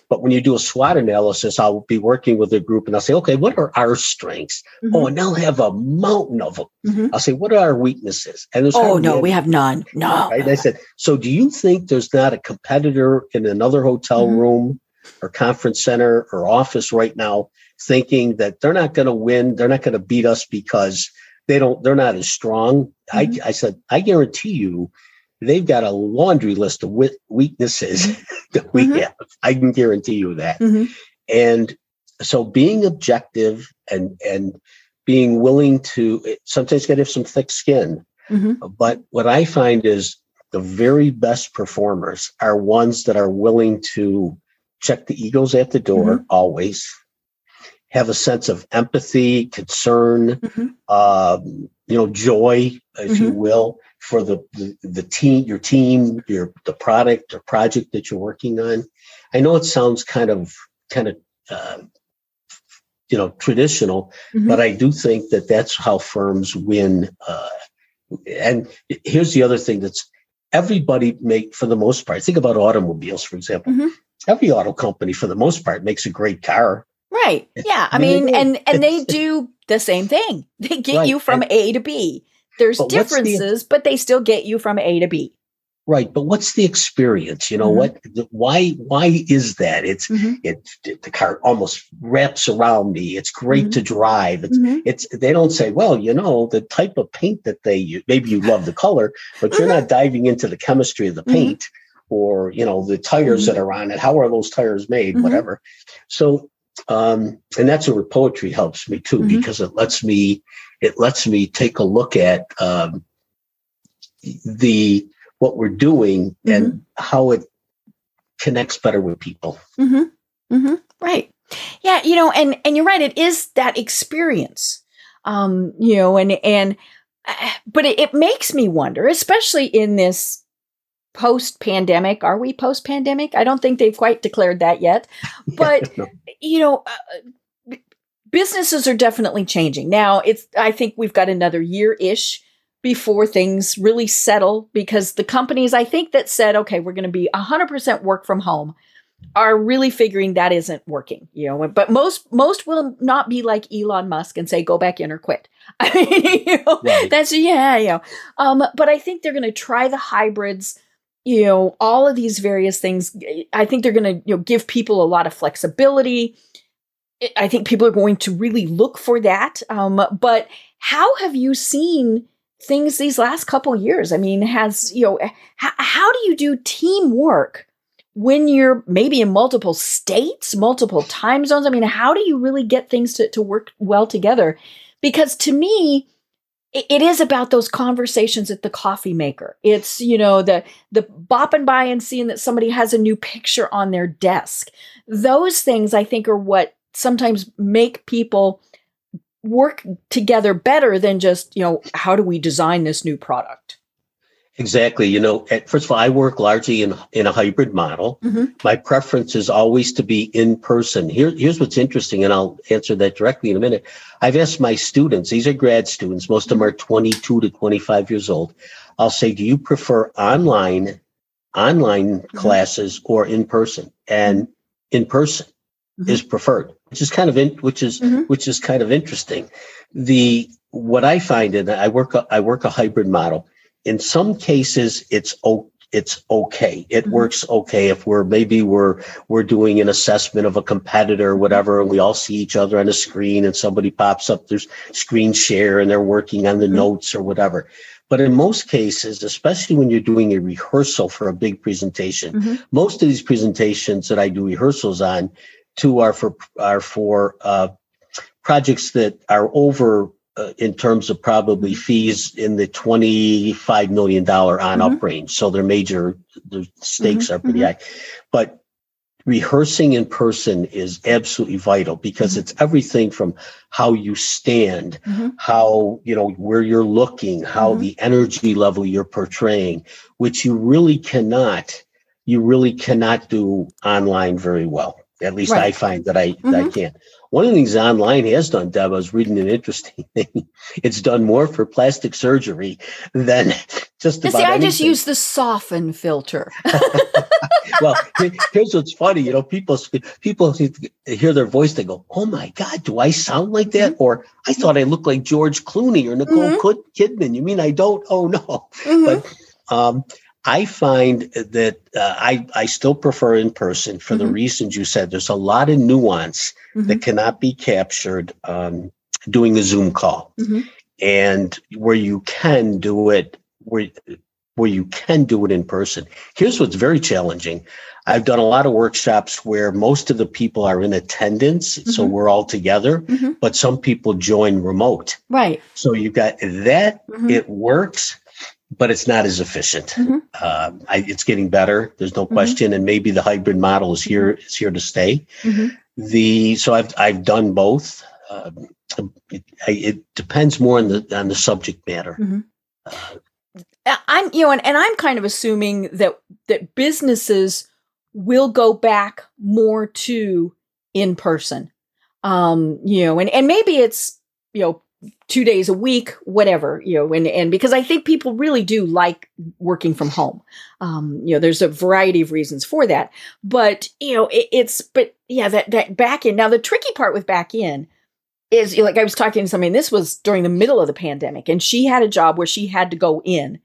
but when you do a SWOT analysis, I'll be working with a group and I'll say, okay, what are our strengths? Mm-hmm. Oh, and they'll have a mountain of them. Mm-hmm. I'll say, what are our weaknesses? And oh, no, we have none. No. Right? I said, so do you think there's not a competitor in another hotel mm-hmm. room or conference center or office right now thinking that they're not going to win? They're not going to beat us because they don't, they're not as strong. I, mm-hmm. I said, I guarantee you they've got a laundry list of weaknesses that we mm-hmm. have. I can guarantee you that. Mm-hmm. And so being objective and and being willing to sometimes got to have some thick skin. Mm-hmm. But what I find is the very best performers are ones that are willing to check the egos at the door mm-hmm. always have a sense of empathy concern mm-hmm. um, you know joy if you will for the, the, the team, your team, your the product or project that you're working on. I know it sounds kind of kind of uh, you know traditional, mm-hmm. but I do think that that's how firms win. Uh, and here's the other thing that's everybody make for the most part. Think about automobiles, for example. Mm-hmm. Every auto company, for the most part, makes a great car. Right. Yeah. I mean, and and they do the same thing. They get right. you from and, A to B. There's differences, the, but they still get you from A to B. Right, but what's the experience? You know mm-hmm. what? Why? Why is that? It's mm-hmm. it, it, The car almost wraps around me. It's great mm-hmm. to drive. It's mm-hmm. it's. They don't say, well, you know, the type of paint that they use. Maybe you love the color, but you're not mm-hmm. diving into the chemistry of the mm-hmm. paint or you know the tires that are on it. How are those tires made? Whatever. So, um, and that's where poetry helps me too because it lets me it lets me take a look at um, the what we're doing mm-hmm. and how it connects better with people. Mm-hmm. Mm-hmm. Right. Yeah. You know, and and you're right. It is that experience. Um, you know, and and uh, but it, it makes me wonder, especially in this post pandemic. Are we post pandemic? I don't think they've quite declared that yet. But no. you know. Uh, businesses are definitely changing now it's i think we've got another year ish before things really settle because the companies I think that said, okay, we're going to be 100% work from home are really figuring that isn't working, you know, but most, most will not be like Elon Musk and say, go back in or quit. I mean, you know, right. that's, yeah, you know, um, but I think they're going to try the hybrids, you know, all of these various things. I think they're going to, you know, give people a lot of flexibility. I think people are going to really look for that. Um, but how have you seen things these last couple years. I mean, has, you know, how, how do you do teamwork when you're maybe in multiple states, multiple time zones? I mean, how do you really get things to, to work well together? Because to me, it is about those conversations at the coffee maker. It's, you know, the the bopping by and seeing that somebody has a new picture on their desk. Those things I think are what sometimes make people work together better than just, you know, how do we design this new product? Exactly. You know, at, first of all, I work largely in in a hybrid model. Mm-hmm. My preference is always to be in person. Here, here's what's interesting, and I'll answer that directly in a minute. I've asked my students; these are grad students. Most of them are 22 to 25 years old. I'll say, "Do you prefer online online mm-hmm. classes or in person?" And in person mm-hmm. is preferred which is kind of in, which is mm-hmm. which is kind of interesting. The what I find and I work a, I work a hybrid model. In some cases, it's it's okay. It mm-hmm. works okay if we're maybe we're we're doing an assessment of a competitor or whatever, and we all see each other on a screen, and somebody pops up there's screen share and they're working on the mm-hmm. notes or whatever. But in most cases, especially when you're doing a rehearsal for a big presentation, mm-hmm. most of these presentations that I do rehearsals on, two are for are for uh, projects that are over uh, in terms of probably fees in the $25 million on mm-hmm. up range. So they're major, the stakes mm-hmm. are pretty mm-hmm. high. But rehearsing in person is absolutely vital because mm-hmm. it's everything from how you stand, mm-hmm. how, you know, where you're looking, how mm-hmm. the energy level you're portraying, which you really cannot, you really cannot do online very well. At least right. I find that I mm-hmm. that I mm-hmm. One of the things online has done, Deb, I was reading an interesting thing. It's done more for plastic surgery than just about. See, I just use the soften filter. well, here's what's funny. You know, people people hear their voice, they go, "Oh my God, do I sound like that?" Mm-hmm. Or I thought I looked like George Clooney or Nicole mm-hmm. Kidman. You mean I don't? Oh no, mm-hmm. but um, I find that uh, I I still prefer in person for mm-hmm. the reasons you said. There's a lot of nuance mm-hmm. that cannot be captured um, doing a Zoom call, mm-hmm. and where you can do it where where you can do it in person. Here's what's very challenging. I've done a lot of workshops where most of the people are in attendance, so mm-hmm. we're all together, mm-hmm. but some people join remote. Right. So you've got that. Mm-hmm. It works but it's not as efficient. Mm-hmm. Uh, I, it's getting better. There's no mm-hmm. question, mm-hmm. and maybe the hybrid model is here is here to stay. Mm-hmm. The so I've I've done both. Uh, it, it, depends more on the on the subject matter. Mm-hmm. Uh, I'm you know, and, and I'm kind of assuming that that businesses will go back more to in person. Um, you know, and and maybe it's you know two days a week, whatever, you know, and, and because I think people really do like working from home. Um, you know, there's a variety of reasons for that, but you know, it, it's, but yeah, that, that back in now, the tricky part with back in is like I was talking to somebody, this was during the middle of the pandemic, and she had a job where she had to go in.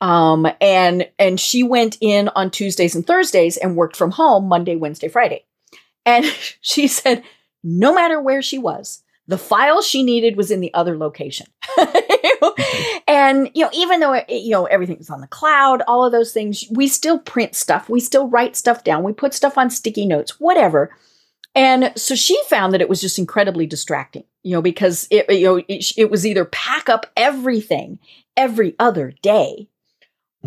Um, and and she went in on Tuesdays and Thursdays and worked from home Monday, Wednesday, Friday. And she said, no matter where she was, the file she needed was in the other location. and you know, even though it, you know everything's on the cloud, all of those things, we still print stuff, we still write stuff down, we put stuff on sticky notes, whatever. And so she found that it was just incredibly distracting, you know, because it, you know, it, it was either pack up everything every other day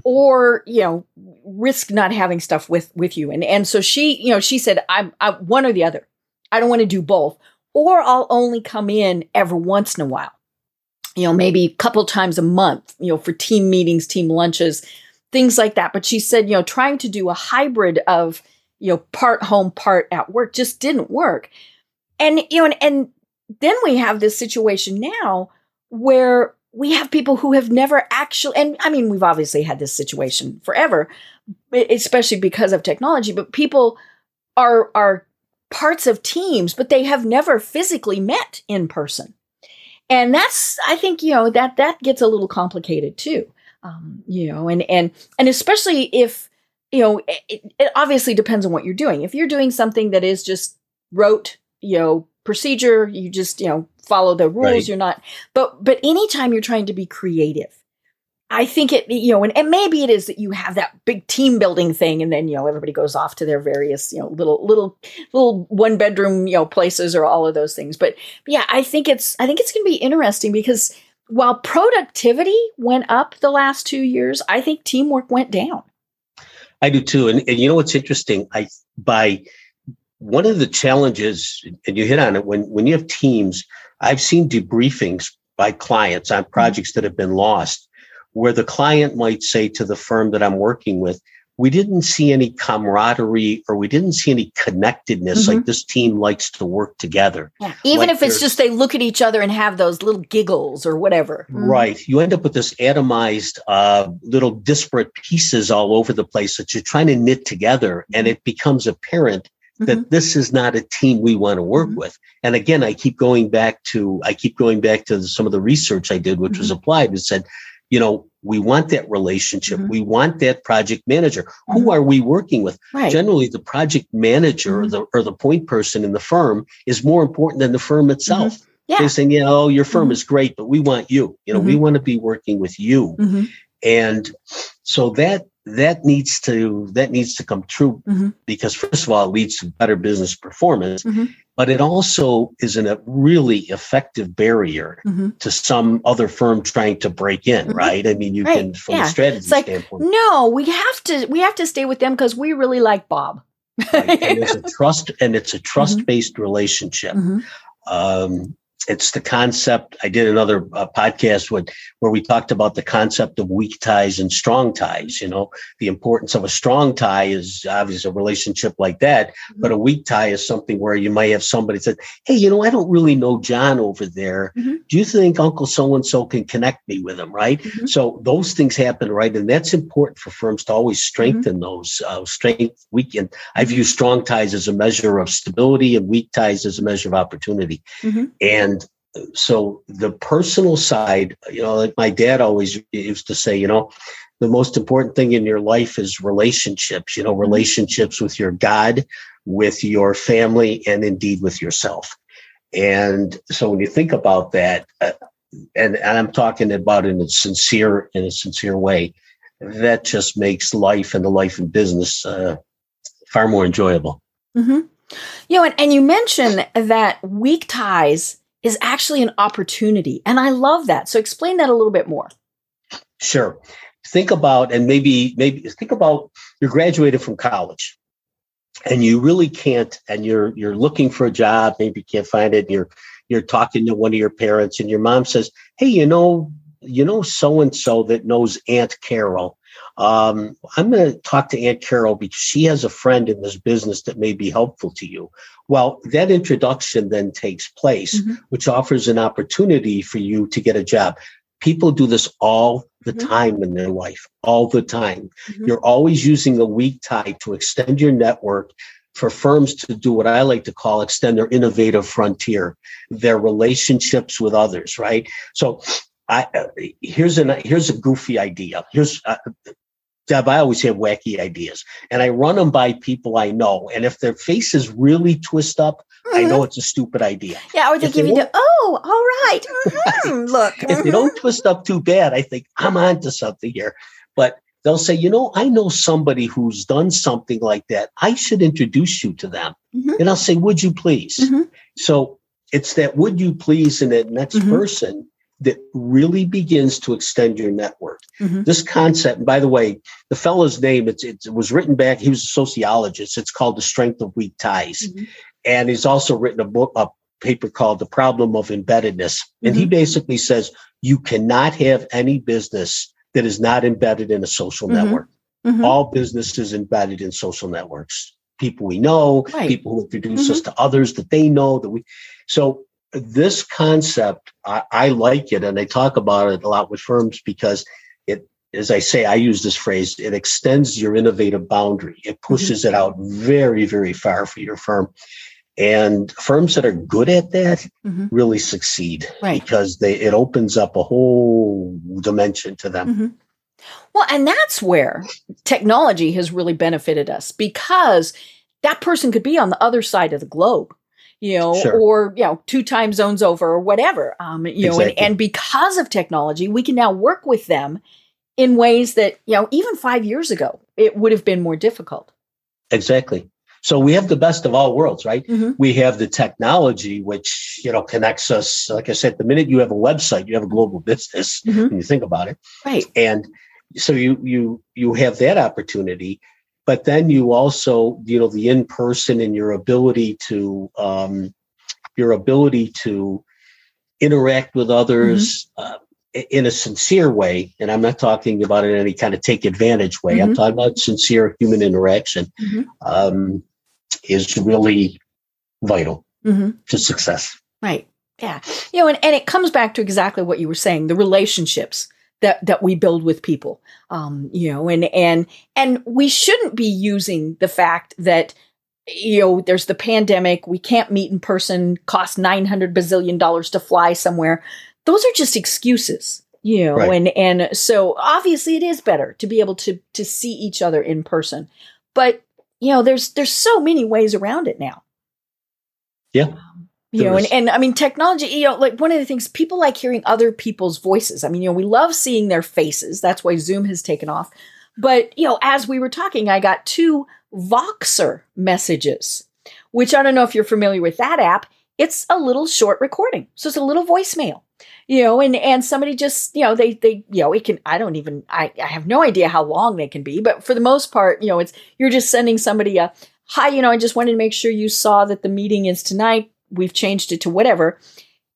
or, you know, risk not having stuff with, with you. And, and so she, you know, she said, I'm, I'm one or the other. I don't want to do both, or I'll only come in every once in a while, you know, maybe a couple times a month, you know, for team meetings, team lunches, things like that. But she said, you know, trying to do a hybrid of, you know, part home, part at work just didn't work. And, you know, and, and then we have this situation now where we have people who have never actually, and I mean, we've obviously had this situation forever, especially because of technology, but people are, are parts of teams, but they have never physically met in person. And that's, I think, you know, that, that gets a little complicated too. Um, you know, and, and, and especially if, you know, it, it obviously depends on what you're doing. If you're doing something that is just rote, you know, procedure, you just, you know, follow the rules. Right. You're not, but, but anytime you're trying to be creative, I think it, you know, and, and maybe it is that you have that big team building thing, and then you know everybody goes off to their various, you know, little little little one bedroom, you know, places or all of those things. But, but yeah, I think it's I think it's going to be interesting because while productivity went up the last two years, I think teamwork went down. I do too. And, and you know what's interesting? I by one of the challenges, and you hit on it, when when you have teams, I've seen debriefings by clients on mm-hmm. projects that have been lost, where the client might say to the firm that I'm working with, we didn't see any camaraderie or we didn't see any connectedness mm-hmm. like this team likes to work together. Yeah. Even like if it's just they look at each other and have those little giggles or whatever. Mm-hmm. Right. You end up with this atomized uh, little disparate pieces all over the place that you're trying to knit together and it becomes apparent that mm-hmm. this is not a team we want to work mm-hmm. with. And again, I keep going back to I keep going back to some of the research I did, which was mm-hmm. applied and said, you know, we want that relationship. Mm-hmm. We want that project manager. Mm-hmm. Who are we working with? Right. Generally, the project manager mm-hmm. or the or the point person in the firm is more important than the firm itself. Mm-hmm. Yeah. They're saying, you know, your firm mm-hmm. is great, but we want you. You know, we mm-hmm. want to be working with you. And so that that needs to that needs to come true mm-hmm. because first of all it leads to better business performance mm-hmm. but it also is a really effective barrier mm-hmm. to some other firm trying to break in mm-hmm. right i mean you right. can from yeah. a strategy it's like, standpoint no we have to we have to stay with them because we really like bob right. and it's a trust and it's a trust based mm-hmm. relationship mm-hmm. um, it's the concept. I did another uh, podcast with where we talked about the concept of weak ties and strong ties. You know, the importance of a strong tie is obviously a relationship like that, mm-hmm. but a weak tie is something where you might have somebody said, "Hey, you know, I don't really know John over there. Mm-hmm. Do you think Uncle so and so can connect me with him?" Right. Mm-hmm. So those things happen, right, and that's important for firms to always strengthen mm-hmm. those uh, strength. Weak and I view strong ties as a measure of stability, and weak ties as a measure of opportunity, mm-hmm. And so the personal side, you know, like my dad always used to say, you know, the most important thing in your life is relationships, you know, mm-hmm. relationships with your God, with your family, and indeed with yourself. And so when you think about that, uh, and, and I'm talking about in a sincere, in a sincere way, that just makes life and the life and business uh, far more enjoyable. Mm-hmm. You know, and, and you mentioned that weak ties is actually an opportunity. And I love that. So explain that a little bit more. Sure. Think about, and maybe, maybe think about you're graduated from college and you really can't, and you're, you're looking for a job, maybe you can't find it. and You're, you're talking to one of your parents and your mom says, Hey, you know, you know, so and so that knows Aunt Carol um, I'm going to talk to Aunt Carol because she has a friend in this business that may be helpful to you. Well, that introduction then takes place, mm-hmm. which offers an opportunity for you to get a job. People do this all the mm-hmm. time in their life, all the time. Mm-hmm. You're always using a weak tie to extend your network for firms to do what I like to call extend their innovative frontier, their relationships with others, right? So I uh, here's an here's a goofy idea. Here's uh, Deb, I always have wacky ideas and I run them by people I know. And if their faces really twist up, mm-hmm. I know it's a stupid idea. Yeah, or they if give they you the, oh, all right. Mm-hmm. Look. if they don't twist up too bad, I think I'm onto something here. But they'll say, you know, I know somebody who's done something like that. I should introduce you to them. Mm-hmm. And I'll say, would you please? Mm-hmm. So it's that would you please and that next mm-hmm. person that really begins to extend your network. Mm-hmm. This concept, by the way, the fellow's name, it's, it was written back, he was a sociologist. It's called The Strength of Weak Ties. Mm-hmm. And he's also written a book, a paper called The Problem of Embeddedness. And mm-hmm. he basically says you cannot have any business that is not embedded in a social mm-hmm. network. Mm-hmm. All business is embedded in social networks. People we know, right. people who introduce us mm-hmm. to others that they know that we, so this concept, I, I, like it, and I talk about it a lot with firms because it, as I say, I use this phrase, it extends your innovative boundary. It mm-hmm. pushes mm-hmm. it out very, very far for your firm. And firms that are good at that mm-hmm. really succeed right. because they it opens up a whole dimension to them. Mm-hmm. Well, and that's where technology has really benefited us because that person could be on the other side of the globe you know, sure. or you know, two time zones over or whatever. Um, you exactly. know, and, and because of technology, we can now work with them in ways that, you know, even five years ago, it would have been more difficult. Exactly. So we have the best of all worlds, right? Mm-hmm. We have the technology, which you know connects us. Like I said, the minute you have a website, you have a global business. Mm-hmm. When you think about it, right? And so you you you have that opportunity but then you also you know the in person and your ability to um, your ability to interact with others mm-hmm. uh, in a sincere way and i'm not talking about it in any kind of take advantage way mm-hmm. i'm talking about sincere human interaction mm-hmm. um, is really vital mm-hmm. to success right yeah you know and, and it comes back to exactly what you were saying the relationships that that we build with people. Um you know and and and we shouldn't be using the fact that you know there's the pandemic we can't meet in person cost 900 bazillion dollars to fly somewhere. Those are just excuses you know right. and and so obviously it is better to be able to to see each other in person. But you know there's there's so many ways around it now. Yeah you know, and, and I mean, technology, you know, like one of the things people like hearing other people's voices. I mean, you know, we love seeing their faces. That's why Zoom has taken off. But, you know, as we were talking, I got two Voxer messages, which I don't know if you're familiar with that app. It's a little short recording. So it's a little voicemail, you know, and, and somebody just, you know, they, they, you know, it can, I don't even, I, I have no idea how long they can be, but for the most part, you know, it's, you're just sending somebody a, hi, you know, I just wanted to make sure you saw that the meeting is tonight we've changed it to whatever.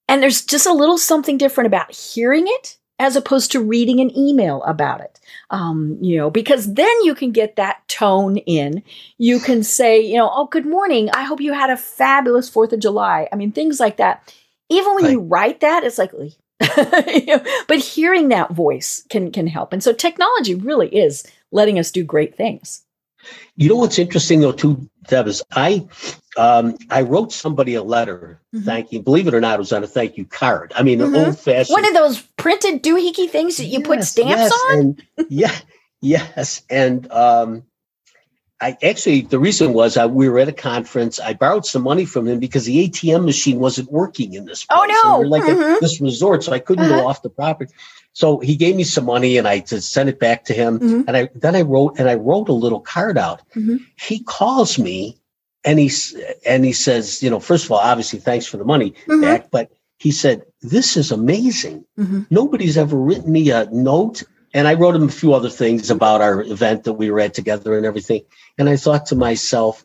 And there's just a little something different about hearing it as opposed to reading an email about it. Um, you know, because then you can get that tone in. You can say, you know, oh, good morning. I hope you had a fabulous 4th of July. I mean, things like that. Even when right. you write that, it's like, you know, but hearing that voice can can help. And so technology really is letting us do great things. You know what's interesting though too, Deb, is I um, I wrote somebody a letter mm-hmm. thanking. Believe it or not, it was on a thank you card. I mean, mm-hmm. an old fashioned one of those printed doohickey things that you yes, put stamps yes, on. And, yeah, yes, and um, I actually the reason was I, we were at a conference. I borrowed some money from him because the ATM machine wasn't working in this. Oh, place. Oh no! we like mm-hmm. this resort, so I couldn't uh-huh. go off the property. So he gave me some money and I just sent it back to him. Mm-hmm. And I then I wrote and I wrote a little card out. Mm-hmm. He calls me and he and he says, you know, first of all, obviously thanks for the money mm-hmm. back, but he said, This is amazing. Mm-hmm. Nobody's ever written me a note. And I wrote him a few other things about our event that we were at together and everything. And I thought to myself,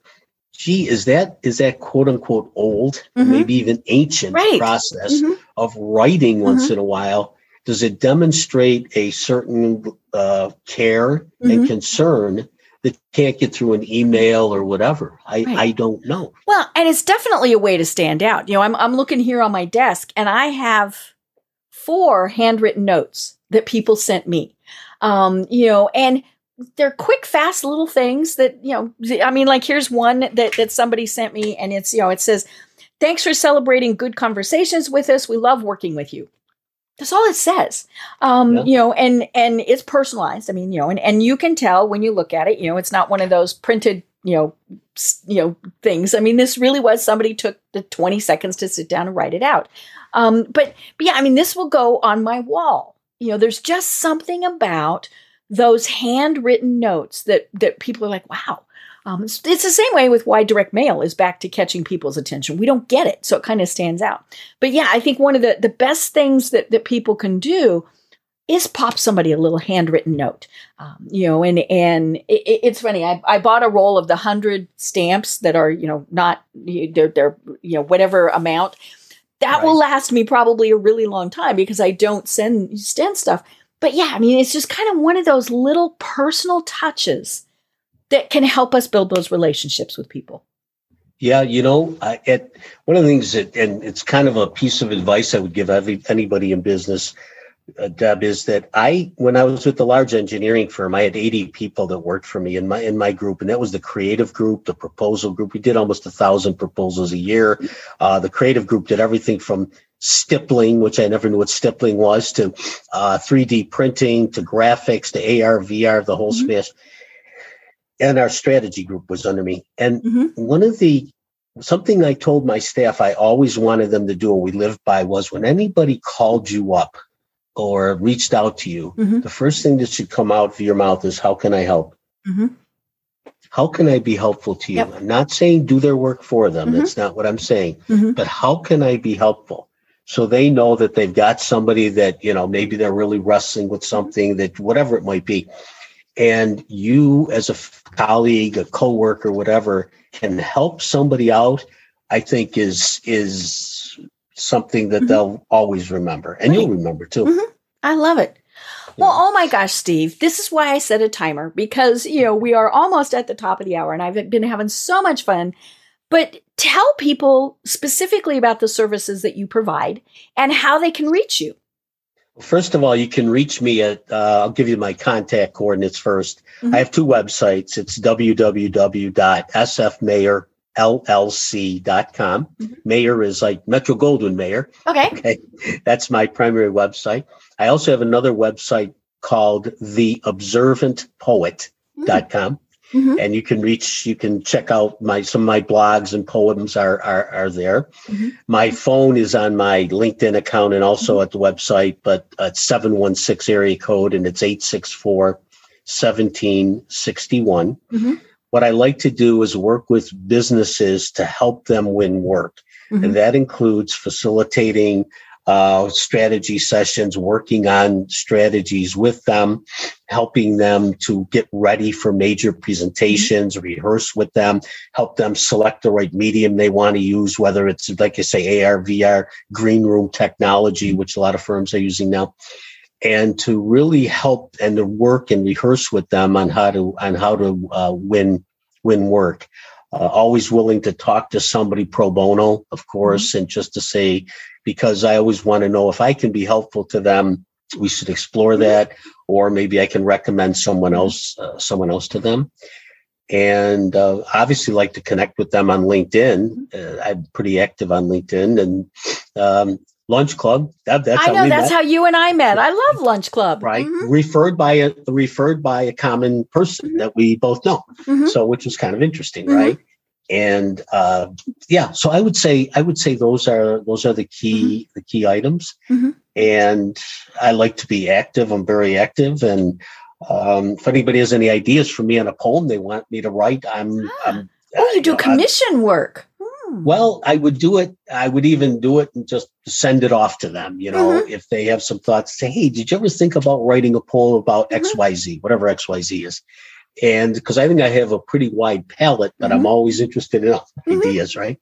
gee, is that is that quote unquote old, mm-hmm. maybe even ancient right. process mm-hmm. of writing once mm-hmm. in a while does it demonstrate a certain uh, care mm-hmm. and concern that can't get through an email or whatever? I, right. I don't know. Well, and it's definitely a way to stand out. You know, I'm, I'm looking here on my desk and I have four handwritten notes that people sent me. Um, you know, and they're quick, fast little things that, you know, I mean, like here's one that, that somebody sent me and it's, you know, it says, thanks for celebrating good conversations with us. We love working with you. That's all it says. Um, yeah. you know, and, and it's personalized. I mean, you know, and, and you can tell when you look at it, you know, it's not one of those printed, you know, you know, things. I mean, this really was somebody took the 20 seconds to sit down and write it out. Um, but, but yeah, I mean, this will go on my wall. You know, there's just something about those handwritten notes that that people are like, wow. Um, it's, it's, the same way with why direct mail is back to catching people's attention. We don't get it, so it kind of stands out. But yeah, I think one of the the best things that that people can do is pop somebody a little handwritten note. Um, you know, and and it, it's funny. I, I bought a roll of the hundred stamps that are you know not they're they're you know whatever amount. That right. will last me probably a really long time because I don't send send stuff but yeah, I mean, it's just kind of one of those little personal touches that can help us build those relationships with people. Yeah, you know, I, one of the things that, and it's kind of a piece of advice I would give every, anybody in business, uh, Deb, is that I, when I was with the large engineering firm, I had 80 people that worked for me in my in my group, and that was the creative group, the proposal group. We did almost a thousand proposals a year. Uh, the creative group did everything from stippling, which I never knew what stippling was, to uh, 3D printing, to graphics, to AR, VR, the whole mm-hmm. space. And our strategy group was under me. And mm-hmm. one of the something I told my staff I always wanted them to do and we lived by was when anybody called you up or reached out to you, mm-hmm. the first thing that should come out of your mouth is, How can I help? Mm-hmm. How can I be helpful to you? Yep. I'm not saying do their work for them. Mm-hmm. That's not what I'm saying. Mm-hmm. But how can I be helpful? so they know that they've got somebody that you know maybe they're really wrestling with something that whatever it might be and you as a colleague a coworker whatever can help somebody out i think is is something that mm-hmm. they'll always remember and right. you'll remember too mm-hmm. i love it well, oh my gosh, Steve, this is why I set a timer because, you know, we are almost at the top of the hour and I've been having so much fun but tell people specifically about the services that you provide and how they can reach you. First of all, you can reach me at, uh, I'll give you my contact coordinates 1st mm-hmm. I have two websites. It's www.sfmayerllc.com. Mm-hmm. Mayer is like Metro Goldwyn Mayer. Okay. Okay. That's my primary website. I also have another website called theobservantpoet.com. Mm-hmm. Mm-hmm. And you can reach, you can check out my some of my blogs and poems are are, are there. Mm-hmm. My phone is on my LinkedIn account and also mm-hmm. at the website, but it's 716 area code and it's 864 1761. Mm-hmm. What I like to do is work with businesses to help them win work. And mm-hmm. that includes facilitating uh, strategy sessions, working on strategies with them, helping them to get ready for major presentations, mm-hmm. rehearse with them, help them select the right medium they want to use, whether it's, like I say, AR, VR, green room technology, which a lot of firms are using now. And to really help and to work and rehearse with them on how to on how to uh, win win work. Uh, always willing to talk to somebody pro bono, of course, mm-hmm. and just to say, because I always want to know if I can be helpful to them. We should explore that, or maybe I can recommend someone else, uh, someone else to them. And uh, obviously, like to connect with them on LinkedIn. Uh, I'm pretty active on LinkedIn, and um, Lunch Club. That, that's I know that's met. how you and I met. I love Lunch Club. Right, mm-hmm. referred by a referred by a common person mm-hmm. that we both know. Mm-hmm. So, which was kind of interesting, mm-hmm. right? And uh, yeah so i would say i would say those are those are the key mm-hmm. the key items mm-hmm. and i like to be active i'm very active and um, if anybody has any ideas for me on a poem they want me to write i'm, ah. I'm oh you do commission I'm, work hmm. well i would do it i would even do it and just send it off to them you know mm-hmm. if they have some thoughts say hey did you ever think about writing a poem about mm-hmm. xyz whatever xyz is and because I think I have a pretty wide palette, but mm-hmm. I'm always interested in mm-hmm. ideas, right?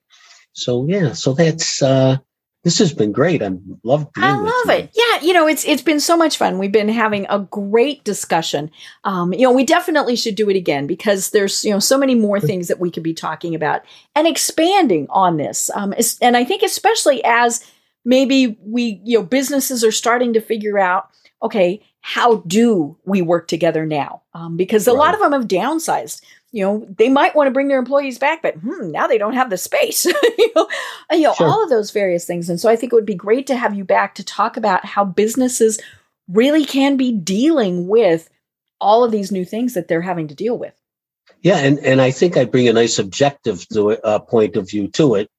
So yeah, so that's uh this has been great. I love. I love it. Yeah, you know, it's it's been so much fun. We've been having a great discussion. Um, you know, we definitely should do it again because there's you know so many more things that we could be talking about and expanding on this. Um, and I think especially as maybe we you know businesses are starting to figure out, okay, how do we work together now? Um, because a right. lot of them have downsized. You know, they might want to bring their employees back, but hmm, now they don't have the space. you know, you know sure. all of those various things. And so I think it would be great to have you back to talk about how businesses really can be dealing with all of these new things that they're having to deal with. Yeah, and, and I think I bring a nice objective to it, uh, point of view to it,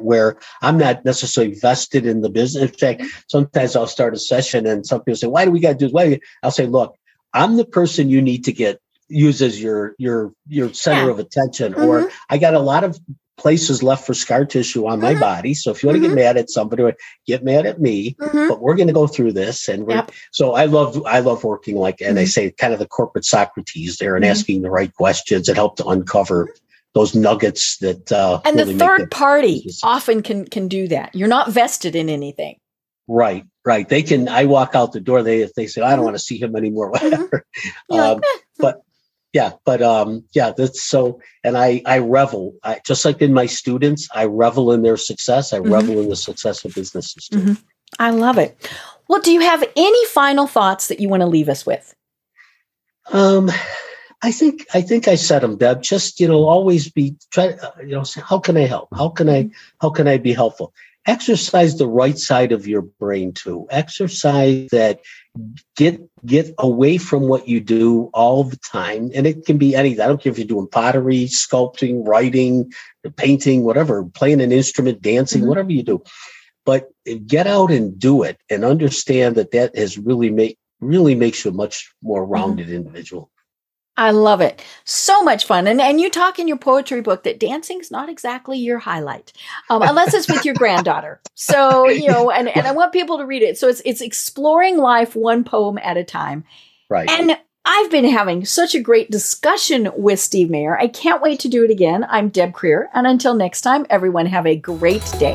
where I'm not necessarily vested in the business. In fact, sometimes I'll start a session and some people say, "Why do we got to do this?" Why? I'll say, "Look, I'm the person you need to get use as your your your center yeah. of attention." Mm-hmm. Or I got a lot of places left for scar tissue on my mm-hmm. body. So if you want to mm-hmm. get mad at somebody, get mad at me. Mm-hmm. But we're going to go through this, and we're yep. so I love I love working like, and I mm-hmm. say kind of the corporate Socrates there, and mm-hmm. asking the right questions that help to uncover those nuggets that. Uh, and really the third party often can can do that. You're not vested in anything. Right, right. They can. I walk out the door. They if they say I don't mm-hmm. want to see him anymore, whatever. Um. But yeah but um yeah that's so and i i revel I, just like in my students i revel in their success i mm-hmm. revel in the success of businesses too. Mm-hmm. i love it well do you have any final thoughts that you want to leave us with um i think i think i said them deb just you know always be try uh, you know how can i help how can i how can i be helpful exercise the right side of your brain too exercise that get get away from what you do all the time and it can be anything i don't care if you're doing pottery sculpting writing painting whatever playing an instrument dancing mm-hmm. whatever you do but get out and do it and understand that that has really make really makes you a much more mm-hmm. rounded mm-hmm. individual I love it. So much fun. And and you talk in your poetry book that dancing's not exactly your highlight. Um, unless it's with your granddaughter. So, you know, and, and I want people to read it. So it's it's exploring life one poem at a time. Right. And I've been having such a great discussion with Steve Mayer. I can't wait to do it again. I'm Deb Krier. And until next time, everyone have a great day.